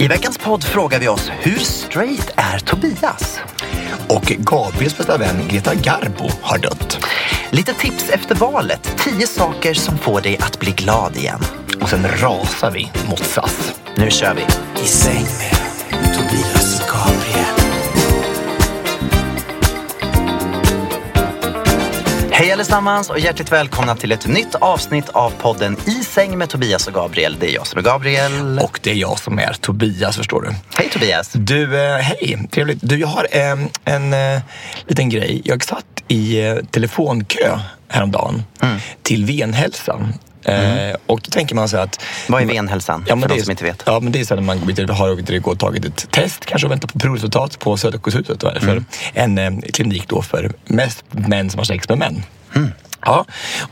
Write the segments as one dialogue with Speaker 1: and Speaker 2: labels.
Speaker 1: I veckans podd frågar vi oss, hur straight är Tobias?
Speaker 2: Och Gabriels bästa vän Greta Garbo har dött.
Speaker 1: Lite tips efter valet, tio saker som får dig att bli glad igen.
Speaker 2: Och sen rasar vi mot SAS.
Speaker 1: Nu kör vi!
Speaker 2: I säng med Tobias
Speaker 1: Hej allesammans och hjärtligt välkomna till ett nytt avsnitt av podden I säng med Tobias och Gabriel. Det är jag som är Gabriel.
Speaker 2: Och det är jag som är Tobias, förstår du.
Speaker 1: Hej Tobias!
Speaker 2: Du, eh, hej. Trevligt. Du, jag har eh, en eh, liten grej. Jag satt i eh, telefonkö häromdagen till Venhälsan. Eh, och då tänker man här att...
Speaker 1: Vad är venhälsan? för de som inte vet.
Speaker 2: Ja, men det är så när man har åkt- och tagit ett test, kanske och väntar på provresultat på Södersjukhuset. För en eh, klinik då för mest män som har sex med män. Ja,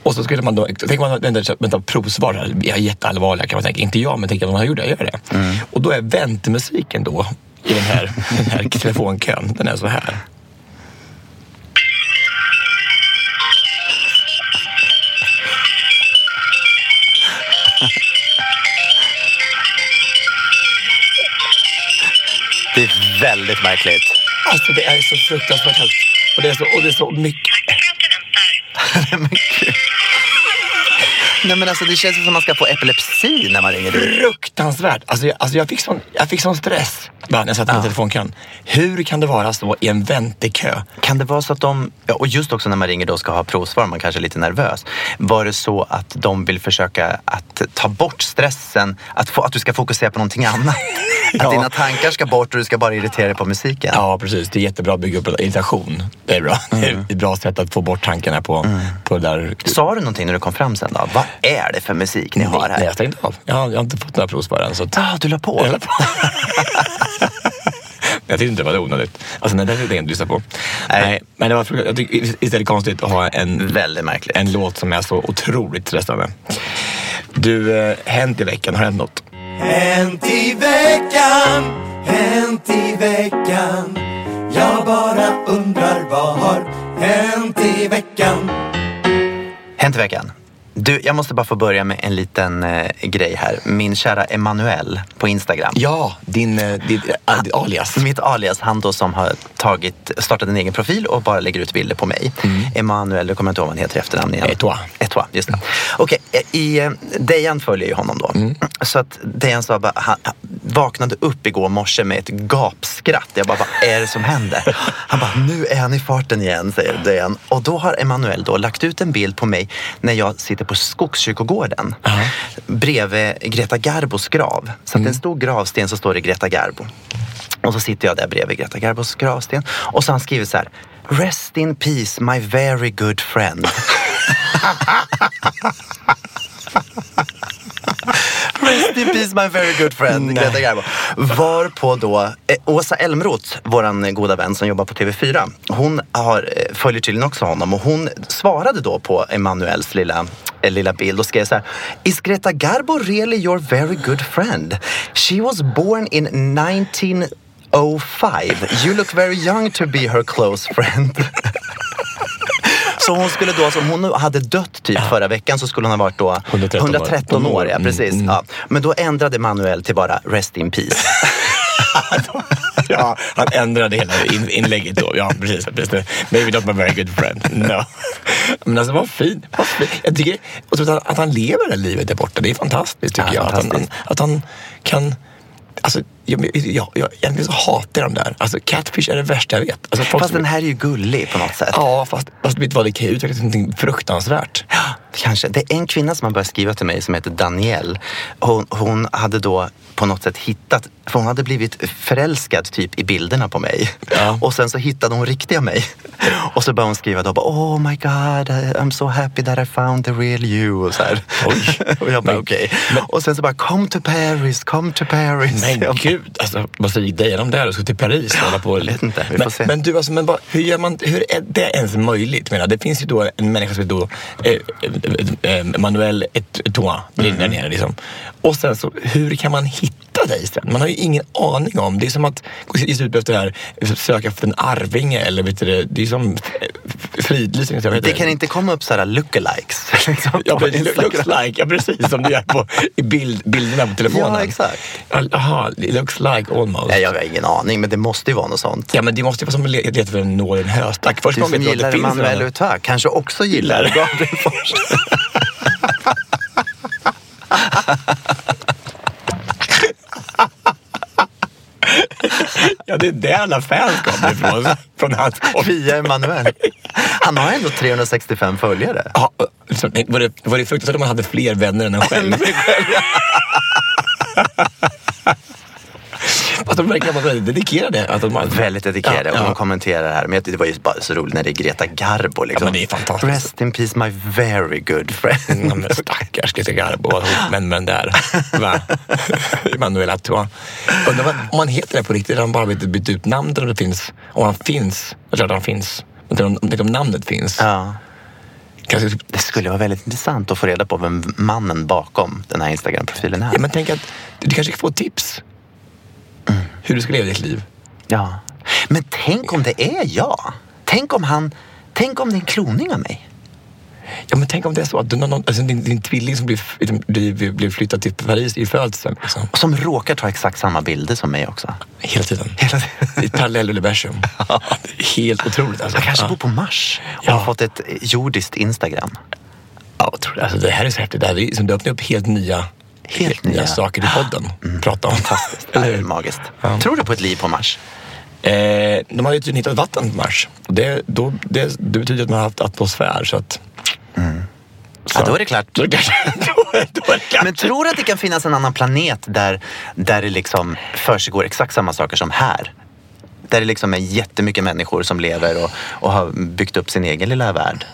Speaker 2: och så skulle man då, tänker man vänta, vänta provsvar, här. jag är jätteallvarliga kan man tänka. Inte jag, men tänk att man har gjort det, jag gör det. Och då är väntemusiken då i den här, den här telefonkön, den är så här.
Speaker 1: Det är väldigt märkligt.
Speaker 2: Alltså det är så fruktansvärt högt. Och det är så, och det är så mycket.
Speaker 1: Men gud. Nej men alltså det känns som man ska få epilepsi när man ringer dit.
Speaker 2: Fruktansvärt! Alltså jag, alltså jag, fick sån, jag fick sån stress när jag satt med
Speaker 1: Ja.
Speaker 2: telefonkön. Hur kan det vara så i en väntekö?
Speaker 1: Kan det vara så att de, ja, och just också när man ringer då och ska ha provsvar, man kanske är lite nervös. Var det så att de vill försöka att ta bort stressen, att, få, att du ska fokusera på någonting annat? Att dina tankar ska bort och du ska bara irritera dig på musiken?
Speaker 2: Ja, precis. Det är jättebra att bygga upp irritation. Det är bra. Det är ett bra sätt att få bort tankarna på, på det där.
Speaker 1: Sa du någonting när du kom fram sen då? Vad är det för musik ni har
Speaker 2: Nej,
Speaker 1: här?
Speaker 2: jag stängde av. Jag har, jag har inte fått några provsvar än. Så att,
Speaker 1: Ah, du la på?
Speaker 2: Jag la på. Jag tyckte inte det var onödigt. Alltså, nej, det är det att lyssna på.
Speaker 1: Nej.
Speaker 2: Nej. men det var jag tycker istället konstigt att ha en,
Speaker 1: Väldigt märkligt.
Speaker 2: en låt som är så otroligt stressande. Du, eh, hänt i veckan, har det hänt något?
Speaker 3: Hänt i veckan, hänt i veckan Jag bara undrar vad har hänt i veckan
Speaker 1: Hänt i veckan? Du, jag måste bara få börja med en liten eh, grej här. Min kära Emanuel på Instagram.
Speaker 2: Ja, din, eh, din, eh, ditt alias.
Speaker 1: Mitt alias, han då som har tagit, startat en egen profil och bara lägger ut bilder på mig. Emanuel, du kommer inte ihåg vad han heter i efternamn igen.
Speaker 2: Etoile.
Speaker 1: Etoile, just det. Okej, eh, i eh, Dejan följer ju honom då. Så att Dejan sa bara, han vaknade upp igår morse med ett gapskratt. Jag bara, vad är det som händer? Han bara, nu är han i farten igen, säger Dejan. Och då har Emanuel då lagt ut en bild på mig när jag sitter på Skogskyrkogården bredvid Greta Garbos grav. Så det är en stor gravsten så står det Greta Garbo. Och så sitter jag där bredvid Greta Garbos gravsten. Och så har han skrivit så här. Rest in peace my very good friend. Rest in peace my very good friend. Greta Garbo. Varpå då eh, Åsa Elmroth, våran goda vän som jobbar på TV4. Hon har, eh, följer tydligen också honom och hon svarade då på Emanuels lilla, eh, lilla bild och skrev så här. Is Greta Garbo really your very good friend? She was born in 1905. You look very young to be her close friend. Så hon skulle då, alltså, om hon hade dött typ förra veckan så skulle hon ha varit då
Speaker 2: 113 år.
Speaker 1: 113 år. Ja,
Speaker 2: Mm,
Speaker 1: precis.
Speaker 2: mm.
Speaker 1: Ja. Men då ändrade Manuel till bara Rest in Peace.
Speaker 2: ja, han ändrade hela in, inlägget då. Ja, precis. precis. Maybe not my very good friend. No. Men alltså vad fint. Vad. Jag tycker och så att, att han lever det livet där borta, det är fantastiskt tycker
Speaker 1: Ja,
Speaker 2: jag. Att han,
Speaker 1: fantastiskt.
Speaker 2: att han kan... Alltså, jag, jag, jag, så hatar jag de där. Alltså, catfish är det värsta jag vet. Alltså,
Speaker 1: Fast den här är ju gullig på något sätt.
Speaker 2: Ja, fast, fast vet du vad, det kan ju utvecklas till någonting fruktansvärt.
Speaker 1: Ja, Kanske. Det är en kvinna som har börjat skriva till mig som heter Danielle. Hon, hon hade då på något sätt hittat, för hon hade blivit förälskad typ i bilderna på mig.
Speaker 2: Ja.
Speaker 1: Och sen så hittade hon riktiga mig. Och så började hon skriva då, oh my god, I'm so happy that I found the real you. Och, så här.
Speaker 2: Oj.
Speaker 1: och jag bara okej.
Speaker 2: men-
Speaker 1: Och sen så bara, come to Paris, come to Paris.
Speaker 2: Men
Speaker 1: Jag bara,
Speaker 2: gud, alltså, vad säger dig om det här och ska till Paris och hålla på?
Speaker 1: Jag vet inte, vi får
Speaker 2: men,
Speaker 1: se.
Speaker 2: Men du, alltså, men bara, hur, gör man, hur är det ens möjligt? Menar, det finns ju då en människa som heter eh, eh, eh, Manuel Etoile, mm. nere liksom. Och sen så, hur kan man hitta sen? Man har ju ingen aning om. Det är som att ge sig ut efter det här, söka efter en arvinge eller vet du, det, det är som fridlysning.
Speaker 1: det
Speaker 2: inte.
Speaker 1: kan inte komma upp så här lookalikes. Liksom,
Speaker 2: Ja, looks like, ja precis som du gör på, i bild, bilderna på telefonen.
Speaker 1: Ja, exakt.
Speaker 2: Jaha, looks like almost.
Speaker 1: Nej, jag har ingen aning, men det måste ju vara något sånt.
Speaker 2: Ja men det måste ju vara som att le- leta efter en nål i en höstack. Först
Speaker 1: Du som gillar
Speaker 2: det
Speaker 1: Emanuel. Uta kanske också gillar Gabriel Fors.
Speaker 2: Ja det är där alla fans kommer ifrån. från hans podd.
Speaker 1: Via Emanuel. Han har ändå 365 följare.
Speaker 2: Ja, nej, var, det, var det fruktansvärt om man hade fler vänner än en själv? Fast de verkar vara väldigt dedikerade. Att de,
Speaker 1: Väldigt dedikerade
Speaker 2: Ja,
Speaker 1: och
Speaker 2: ja.
Speaker 1: de kommenterar här. Men det var ju bara så roligt när det är Greta Garbo. Liksom.
Speaker 2: Ja, men det är fantastiskt.
Speaker 1: Rest in peace my very good friend.
Speaker 2: Ja, men stackars Greta Garbo och med den där. Va? Emanuel Atois. Undrar vad- om han heter det på riktigt. eller Han bara bytt ut namnet om det finns. Om han tänk om han finns. Jag tänker om, om namnet finns.
Speaker 1: Ja.
Speaker 2: Kanske,
Speaker 1: Det skulle vara väldigt intressant att få reda på vem mannen bakom den här Instagram-profilen är.
Speaker 2: ja, men tänk att du kanske kan få tips. Hur du ska leva ditt liv.
Speaker 1: Ja. Men tänk om det är jag? Tänk om han... Tänk om det är en kloning av mig?
Speaker 2: Ja, men tänk om det är så att du, någon, alltså din, din tvilling som blir, blir, blir flyttad till Paris i födseln. Liksom.
Speaker 1: Som råkar ta exakt samma bilder som mig också.
Speaker 2: Hela tiden.
Speaker 1: Hela tiden.
Speaker 2: I ett parallelluniversum. Helt otroligt. Alltså.
Speaker 1: Jag kanske
Speaker 2: Ja.
Speaker 1: bor på Mars och
Speaker 2: Ja.
Speaker 1: har fått ett jordiskt Instagram.
Speaker 2: Ja, tror det. Alltså, det här är så häftigt. Det, här det öppnar upp helt nya,
Speaker 1: Helt nya.
Speaker 2: saker i podden. Prata om.
Speaker 1: Fantastiskt. Det är magiskt.
Speaker 2: Ja.
Speaker 1: Tror du på ett liv på Mars?
Speaker 2: Eh, de har ju tydligen hittat vatten på Mars. Det, då, det, det betyder att man har haft atmosfär. Så att,
Speaker 1: Ja, då är det klart.
Speaker 2: då, är det klart.
Speaker 1: Men tror du att det kan finnas en annan planet där, där det liksom försiggår exakt samma saker som här? Där det liksom är jättemycket människor som lever och, och har byggt upp sin egen lilla värld.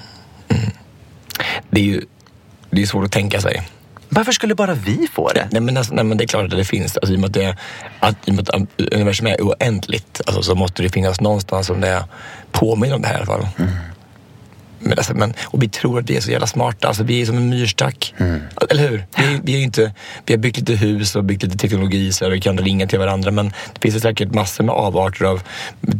Speaker 2: det är ju det är svårt att tänka sig.
Speaker 1: Varför skulle bara vi få det?
Speaker 2: Nej men, alltså, nej, men det är klart att det finns. Alltså, I och med att, det, att, i och med att universum är oändligt alltså, så måste det finnas någonstans som det påminner om det här i alla fall. Men, alltså, men, och vi tror att vi är så jävla smarta. Alltså, vi är som en myrstack. Eller hur? Vi, vi, är inte, vi har byggt lite hus och byggt lite teknologi så vi kan ringa till varandra. Men det finns säkert massor med avarter av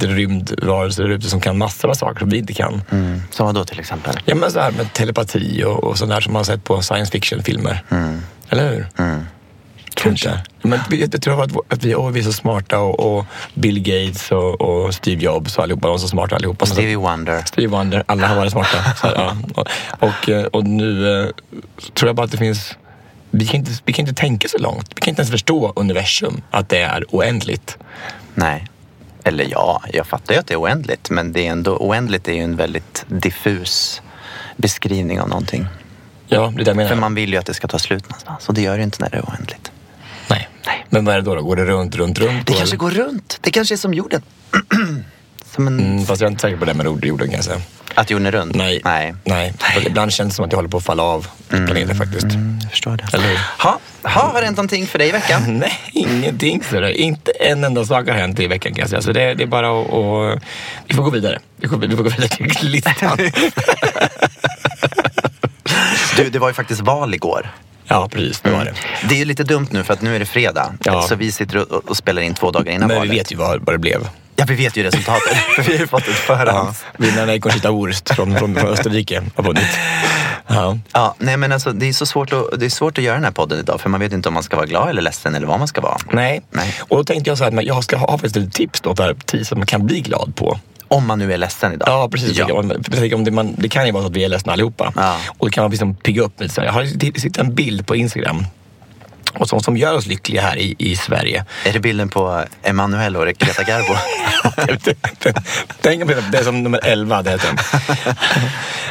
Speaker 2: rymdvarelser ute som kan massor av saker som vi inte kan.
Speaker 1: Mm. Som vad då till exempel?
Speaker 2: Ja, men så här med telepati och, och sånt där som man har sett på science fiction-filmer. Eller hur? Kanske. Men vi- jag tror att, att vi, åh, vi är så smarta och, och Bill Gates och, och Steve Jobs och allihopa, de är så smarta allihopa.
Speaker 1: Stevie Wonder.
Speaker 2: Steve Wonder, alla har varit smarta. Här, ja. och, och, eh, och nu eh, tror jag bara att det finns... Vi kan, inte, vi kan inte tänka så långt. Vi kan inte ens förstå universum, att det är oändligt.
Speaker 1: Nej. Eller ja, jag fattar ju att det är oändligt. Men det är ändå, oändligt är ju en väldigt diffus beskrivning av någonting.
Speaker 2: Ja, det är det jag menar.
Speaker 1: För man vill ju att det ska ta slut någonstans. Och det gör det inte när det är oändligt.
Speaker 2: Nej.
Speaker 1: Nej.
Speaker 2: Men vad är det då? då? Går det runt, runt, runt?
Speaker 1: Det
Speaker 2: då,
Speaker 1: kanske
Speaker 2: eller?
Speaker 1: går runt. Det kanske är som jorden. som en...
Speaker 2: Mm, fast jag är inte säker på det med ord- jorden kan jag säga.
Speaker 1: Att jorden är rund?
Speaker 2: Nej.
Speaker 1: Nej.
Speaker 2: Nej. För Ibland känns det som att jag håller på att falla av planeten faktiskt.
Speaker 1: Mm, jag förstår det.
Speaker 2: Eller hur?
Speaker 1: Ha, ha, har det hänt någonting för dig i veckan?
Speaker 2: Nej, ingenting. Så. Inte en enda sak har hänt i veckan kan jag säga. Så det, det är bara att... att- Vi får gå vidare. Vi får, vi får gå vidare till listan.
Speaker 1: Du, det var ju faktiskt val igår.
Speaker 2: Ja, precis. Det var det.
Speaker 1: Det är ju lite dumt nu för att nu är det fredag.
Speaker 2: Ja.
Speaker 1: Så vi sitter och, och spelar in två dagar innan
Speaker 2: Men vi
Speaker 1: valet.
Speaker 2: vet ju vad, vad det blev.
Speaker 1: Ja, vi vet ju resultatet. för vi har ju fått ett förhands.
Speaker 2: Vinnaren är Conchita Wurst från, från, från Österrike. Har vunnit. Ja.
Speaker 1: Ja, nej men alltså det är så svårt att, det är svårt att göra den här podden idag för man vet inte om man ska vara glad eller ledsen eller vad man ska vara.
Speaker 2: Nej.
Speaker 1: Nej.
Speaker 2: och då tänkte jag så här, att jag ska ha faktiskt ett tips då för tid som man kan bli glad på.
Speaker 1: Om man nu är ledsen idag.
Speaker 2: Ja, precis.
Speaker 1: Ja.
Speaker 2: Om det, man, det kan ju vara så att vi är ledsna allihopa.
Speaker 1: Ja.
Speaker 2: Och det kan man liksom pigga upp lite. Jag har sitter en bild på Instagram. Och sånt som gör oss lyckliga här i, i Sverige.
Speaker 1: Är det bilden på Emanuel och Greta Garbo?
Speaker 2: Tänk på det, är som nummer 11. Det heter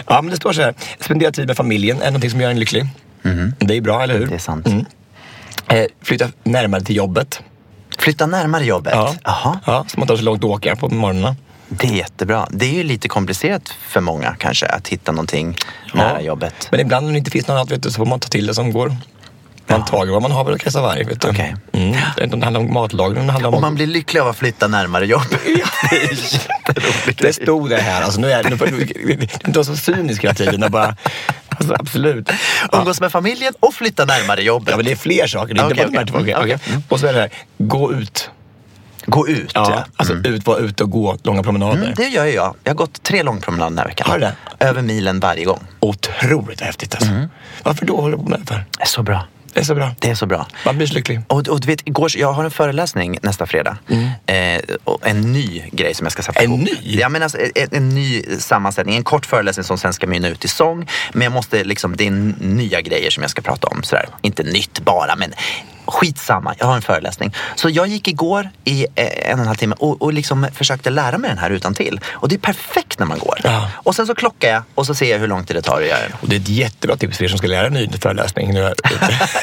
Speaker 2: ja, men det står så här. Spendera tid med familjen är någonting som gör en lycklig. Det är bra, eller hur?
Speaker 1: Det är sant.
Speaker 2: Eh, flytta närmare till jobbet.
Speaker 1: Flytta närmare jobbet.
Speaker 2: Ja.
Speaker 1: Jaha,
Speaker 2: Ja, så man tar så långt att åka på morgnarna.
Speaker 1: Det är jättebra. Det är ju lite komplicerat för många kanske att hitta någonting nära jobbet.
Speaker 2: Men ibland när det inte finns något annat vet du, så får man ta till det som går. Man tar vad man har väl att varg. Vet du.
Speaker 1: Okej.
Speaker 2: Mm. Det är inte om handlar om matlagning, det handlar om
Speaker 1: Och man blir lycklig av att flytta närmare jobbet. det är jätteroligt.
Speaker 2: Det stod det här. Alltså, nu är, nu du du inte vara så cynisk hela tiden. Bara, alltså, absolut. Ja.
Speaker 1: Umgås med familjen och flytta närmare jobbet.
Speaker 2: Ja, men det är fler saker. Det är inte
Speaker 1: Okej,
Speaker 2: bara de här
Speaker 1: okej.
Speaker 2: två. Okej,
Speaker 1: Mm.
Speaker 2: Och så är det här, gå ut.
Speaker 1: Gå ut.
Speaker 2: Ja, alltså ut, vara ute och gå långa promenader.
Speaker 1: Mm, det gör jag. Jag har gått tre långpromenader den här veckan.
Speaker 2: Har du det?
Speaker 1: Över milen varje gång.
Speaker 2: Otroligt häftigt alltså. Varför då håller du på med det för?
Speaker 1: Det är så bra.
Speaker 2: Det är så bra.
Speaker 1: Det är så bra.
Speaker 2: Man blir så lycklig.
Speaker 1: Och, och du vet, igår, jag har en föreläsning nästa fredag. Eh, och en ny grej som jag ska sätta
Speaker 2: En
Speaker 1: ihop.
Speaker 2: ny?
Speaker 1: Ja, men alltså, en, en ny sammansättning. En kort föreläsning som sen ska mynna ut i sång. Men jag måste liksom, det är nya grejer som jag ska prata om. Sådär. Inte nytt bara, men skitsamma. Jag har en föreläsning. Så jag gick igår i eh, en och en halv timme och, och liksom försökte lära mig den här utan till. Och det är perfekt när man går.
Speaker 2: Ja.
Speaker 1: Och sen så klockar jag och så ser jag hur lång tid det tar att göra den.
Speaker 2: Och det är ett jättebra tips för er som ska lära en ny föreläsning. Nu.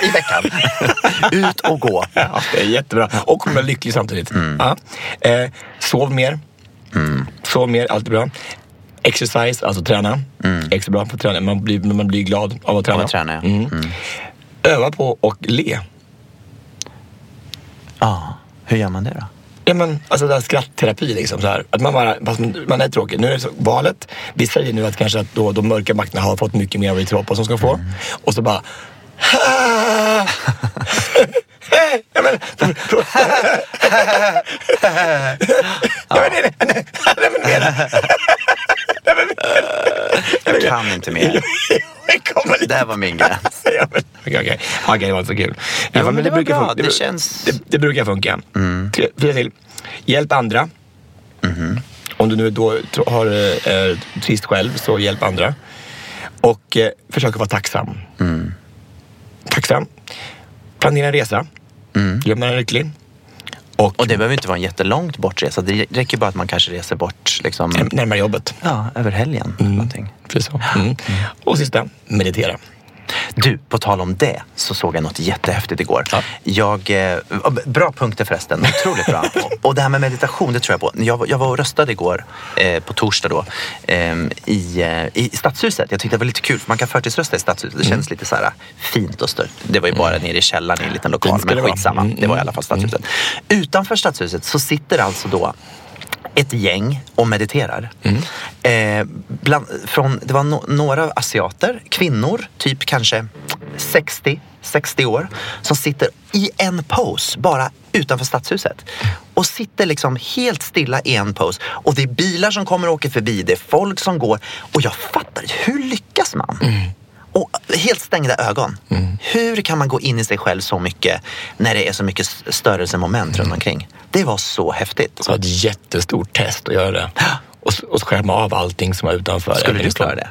Speaker 1: I veckan. Ut och gå.
Speaker 2: Ja, det är jättebra. Och vara lycklig samtidigt. Ja. Eh, sov mer. Sov mer, allt är bra. Exercise, alltså träna. Extra bra på att träna. Man blir, man blir glad av att träna.
Speaker 1: Av att träna, ja.
Speaker 2: Mm. Öva på och le.
Speaker 1: Ja, hur gör man det då?
Speaker 2: Ja, men, alltså det här skrattterapi liksom. Så här. Att man, bara, man, är tråkig. Nu är det så, valet. Vi säger nu att kanske att då, de mörka makterna har fått mycket mer av vad vi tror på de ska få. Och så bara... ja, men, ja, men, nej, nej, nej, men, mera.
Speaker 1: Jag kan inte mer. Det här var min gräns.
Speaker 2: Okej, okej. Okej, det var inte så kul. Ja,
Speaker 1: men det var
Speaker 2: brukar
Speaker 1: bra.
Speaker 2: funka.
Speaker 1: Det känns-
Speaker 2: det, det brukar funka.
Speaker 1: Mm.
Speaker 2: Fyra till. Hjälp andra.
Speaker 1: Mm-hmm.
Speaker 2: Om du nu då har eh, trist själv, så hjälp andra. Och eh, försök att vara tacksam.
Speaker 1: Mm.
Speaker 2: Tacksam. Planera en resa. Gör man en lycklig. Och,
Speaker 1: Och det behöver inte vara en jättelångt bortresa. Det räcker bara att man kanske reser bort liksom,
Speaker 2: närmare jobbet.
Speaker 1: ja, över helgen. Någonting.
Speaker 2: Precis så. Mm. Och sista, meditera.
Speaker 1: Du, på tal om det så såg jag något jättehäftigt igår.
Speaker 2: Ja.
Speaker 1: Jag, eh, bra punkter förresten, otroligt bra. Och- det här med meditation, det tror jag på. Jag, var- jag var och röstade igår, eh, på torsdag då, eh, i, eh, i Stadshuset. Jag tyckte det var lite kul, för man kan förtidsrösta i Stadshuset. Det känns lite så här fint och stört. Det var ju bara nere i källaren i en liten lokal, men skitsamma.
Speaker 2: Mm,
Speaker 1: Det var i
Speaker 2: mm,
Speaker 1: alla fall Stadshuset. Utanför Stadshuset så sitter alltså då ett gäng och mediterar. Eh, bland, från, det var no, några asiater, kvinnor, typ kanske 60, 60 år, som sitter i en pose bara utanför stadshuset. Och sitter liksom helt stilla i en pose. Och det är bilar som kommer och åker förbi, det är folk som går. Och jag fattar, hur lyckas man? Och helt stängda ögon. Hur kan man gå in i sig själv så mycket när det är så mycket störelsemoment runt omkring? Det var så häftigt.
Speaker 2: Så ett jättestort test att göra det. Och, och skärma av allting som är utanför.
Speaker 1: Skulle du klara
Speaker 2: Stockholm.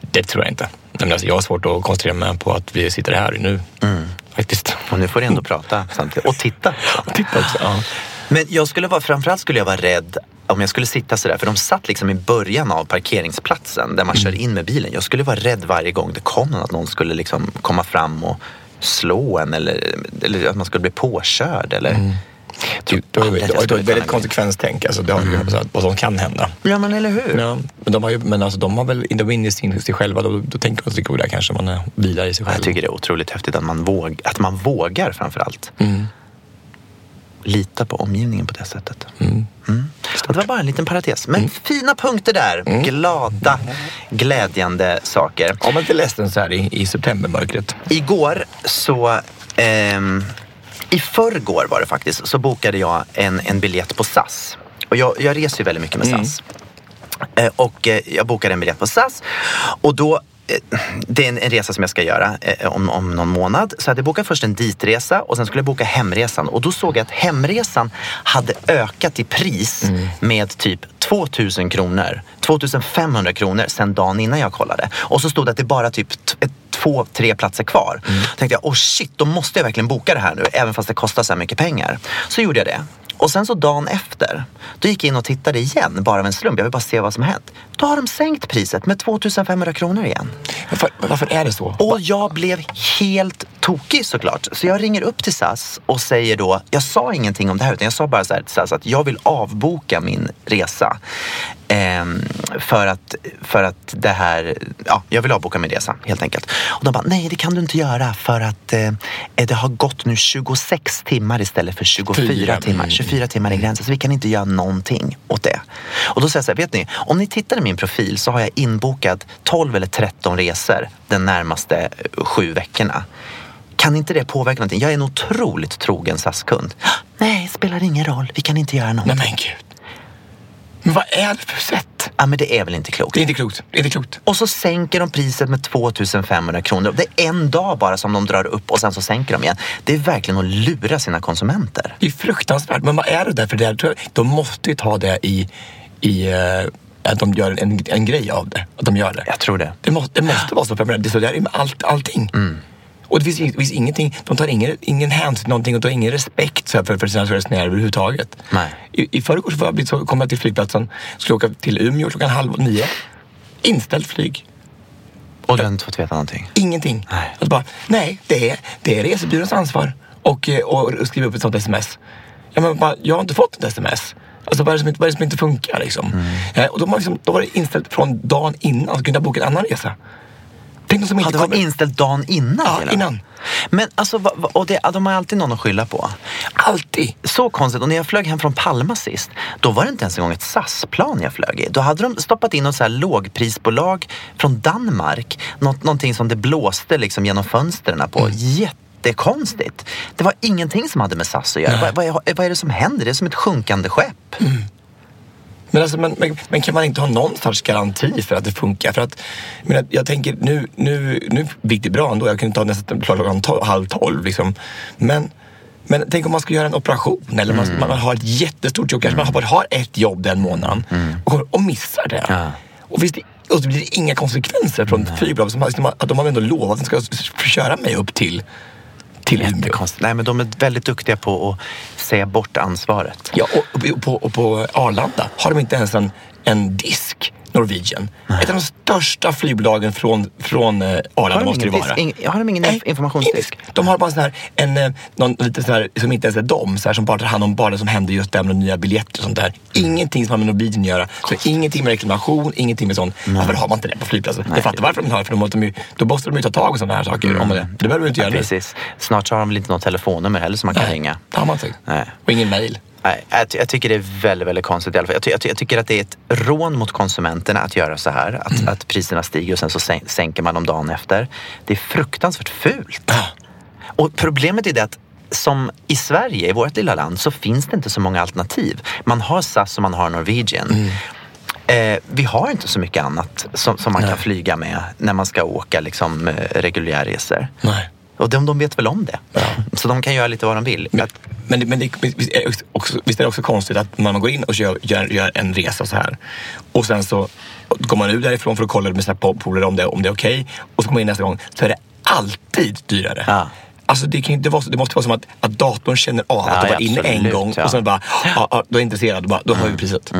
Speaker 1: det?
Speaker 2: Det tror jag inte. Men alltså, jag har svårt att koncentrera mig på att vi sitter här nu.
Speaker 1: Mm.
Speaker 2: Faktiskt.
Speaker 1: Och nu får du ändå prata samtidigt. Och titta.
Speaker 2: Och titta också. Ja.
Speaker 1: Men jag skulle vara, framförallt skulle jag vara rädd om jag skulle sitta sådär. För de satt liksom i början av parkeringsplatsen där man kör in med bilen. Jag skulle vara rädd varje gång det kom någon. Att någon skulle liksom komma fram och slå en eller, eller att man skulle bli påkörd. Eller,
Speaker 2: Du, du har
Speaker 1: skulle
Speaker 2: ett
Speaker 1: falla
Speaker 2: väldigt konsekvenstänk. Alltså, det har ju mm. vad som kan hända.
Speaker 1: Ja men eller hur?
Speaker 2: Ja, men de har ju, men alltså, de har väl de är inne i sin, sig själva. Då, då tänker man sig goda kanske man är vilar i sig själv.
Speaker 1: Jag tycker det är otroligt häftigt att man, våg, att man vågar framförallt.
Speaker 2: Mm.
Speaker 1: Lita på omgivningen på det sättet. Mm. Och det var bara en liten parentes. Men fina punkter där. Glada, glädjande saker.
Speaker 2: Om man inte är ledsen så här i, i septembermörkret.
Speaker 1: Igår så... ehm, I förrgår var det faktiskt, så bokade jag en, en biljett på SAS. Och jag, jag reser ju väldigt mycket med SAS. Eh, och eh, jag bokade en biljett på SAS. Och då eh, det är en, en resa som jag ska göra eh, om, om någon månad. Så jag hade bokat först en ditresa och sen skulle jag boka hemresan. Och då såg jag att hemresan hade ökat i pris med typ 2000 kronor. 2500 kronor sen dagen innan jag kollade. Och så stod det att det bara typ två, tre platser kvar. Då tänkte jag, oh shit, då måste jag verkligen boka det här nu. Även fast det kostar så här mycket pengar. Så gjorde jag det. Och sen så dagen efter, då gick jag in och tittade igen, bara av en slump. Jag vill bara se vad som hänt. Då har de sänkt priset med 2500 kronor igen.
Speaker 2: Varför, varför är det så?
Speaker 1: Och jag blev helt tokig såklart. Så jag ringer upp till SAS och säger då, jag sa ingenting om det här utan jag sa bara så här till SAS att jag vill avboka min resa. Ehm, för, att, för att det här, ja, jag vill avboka min resa helt enkelt. Och de bara, nej det kan du inte göra för att eh, det har gått nu 26 timmar istället för 24
Speaker 2: Fyra.
Speaker 1: timmar. 24 timmar är gränsen så vi kan inte göra någonting åt det. Och då säger jag så här, vet ni, om ni tittar i min profil så har jag inbokat 12 eller 13 resor den närmaste eh, sju veckorna. Kan inte det påverka någonting? Jag är en otroligt trogen SAS-kund. Nej, spelar ingen roll. Vi kan inte göra
Speaker 2: Nej
Speaker 1: någonting.
Speaker 2: men gud. Men vad är det för sätt?
Speaker 1: Ja, men det är väl inte klokt?
Speaker 2: Det är inte klokt. Det är inte klokt.
Speaker 1: Och så sänker de priset med 2500 kronor. Det är en dag bara som de drar upp och sen så sänker de igen. Det är verkligen att lura sina konsumenter.
Speaker 2: Det är fruktansvärt. Men vad är det där? För det de måste ju ta det i, i eh, att de gör en, en grej av det. Att de gör det.
Speaker 1: Jag tror det.
Speaker 2: Det måste, det måste vara så. För det är så där med allt, allting.
Speaker 1: Mm.
Speaker 2: Och det finns, det finns ingenting, de tar ingen, ingen hänsyn till någonting och tar ingen respekt här, för, för sina resenärer överhuvudtaget.
Speaker 1: Nej.
Speaker 2: I, i förrgår så jag så, kom jag till flygplatsen, skulle åka till Umeå klockan halv nio. Inställt flyg.
Speaker 1: Och du har inte fått veta någonting?
Speaker 2: Ingenting.
Speaker 1: Nej.
Speaker 2: Och så bara, nej, det är, det är resebyråns ansvar och, eh, och skriva upp ett sånt sms. Ja, men bara, jag har inte fått ett sms. Alltså, vad, är det som inte, vad är det som inte funkar? Liksom? Eh, och då, var liksom, då var det inställt från dagen innan, så kunde jag boka en annan resa. Tänk de som
Speaker 1: Ja,
Speaker 2: inte
Speaker 1: det var
Speaker 2: kommer.
Speaker 1: inställt dagen innan
Speaker 2: Ja, innan.
Speaker 1: Men alltså, och det, ja, de har alltid någon att skylla på.
Speaker 2: Alltid.
Speaker 1: Så konstigt. Och när jag flög hem från Palma sist, då var det inte ens en gång ett SAS-plan jag flög i. Då hade de stoppat in något så här lågprisbolag från Danmark. Något, någonting som det blåste liksom genom fönstren på.
Speaker 2: Mm.
Speaker 1: Jättekonstigt. Det var ingenting som hade med SAS att göra. Vad, vad, vad är det som händer? Det är som ett sjunkande skepp.
Speaker 2: Men, alltså, men, men, men kan man inte ha någon sorts garanti för att det funkar? För att, menar, jag tänker, nu, nu, nu gick det bra ändå. Jag kunde ta nästan klockan tolv, halv tolv. Liksom. Men, men tänk om man ska göra en operation eller man,
Speaker 1: Mm.
Speaker 2: man har ett jättestort jobb. Kanske man bara har ett jobb den månaden och, och missar det.
Speaker 1: Mm. Ja.
Speaker 2: Och, visst, och så blir det inga konsekvenser från flygbolaget. som att De har ändå lovat att de ska köra mig upp till, till Umeå.
Speaker 1: Nej, men de är väldigt duktiga på att säga bort ansvaret.
Speaker 2: Ja, och, och, på, och på Arlanda har de inte ens en, en disk, Norwegian. Ett av de största flygbolagen från, från eh, Arlanda
Speaker 1: de
Speaker 2: måste det vara.
Speaker 1: ing, har de ingen
Speaker 2: Nej,
Speaker 1: informationsdisk?
Speaker 2: ingen. De har bara sån här, en, eh, någon, lite sån här, som inte ens är de, så här, som bara tar hand om bara det som händer just där med nya biljetter och sånt där. Ingenting som har med Norwegian att göra. Så ingenting med reklamation, ingenting med sånt. Varför har man inte det på flygplatsen? Jag fattar varför de inte har det, för då måste de ju, då måste de ju ta tag i sådana här saker. Om det. det behöver du inte
Speaker 1: Ja,
Speaker 2: göra nu.
Speaker 1: precis. Snart så har de väl inte något telefonnummer heller som man kan ringa.
Speaker 2: Det har man inte.
Speaker 1: Nej.
Speaker 2: Och ingen mail.
Speaker 1: Nej, jag, jag tycker det är väldigt, väldigt konstigt. Jag, jag, jag tycker att det är ett rån mot konsumenterna att göra så här. Att, att priserna stiger och sen så sän- sänker man dem dagen efter. Det är fruktansvärt fult. Och problemet är det att som i Sverige, i vårt lilla land, så finns det inte så många alternativ. Man har SAS och man har Norwegian. Eh, vi har inte så mycket annat som, som man kan flyga med när man ska åka liksom, eh, reguljärresor.
Speaker 2: Nej.
Speaker 1: Och de, de vet väl om det. Så de kan göra lite vad de vill.
Speaker 2: Men,
Speaker 1: Att-
Speaker 2: men, det- men det, visst, är också, visst är det också konstigt att när man går in och gör, gör, gör en resa så här och sen så går man ut därifrån för att kolla med sina po- polare om det, om det är okej och så kommer man in nästa gång så är det alltid dyrare.
Speaker 1: Ja.
Speaker 2: Alltså det, kan inte vara det måste vara som att, att datorn känner av
Speaker 1: Ja,
Speaker 2: att du
Speaker 1: ja,
Speaker 2: var inne en gång
Speaker 1: ja.
Speaker 2: och sen bara, ja, ja, du är intresserad, bara, då höjer vi priset.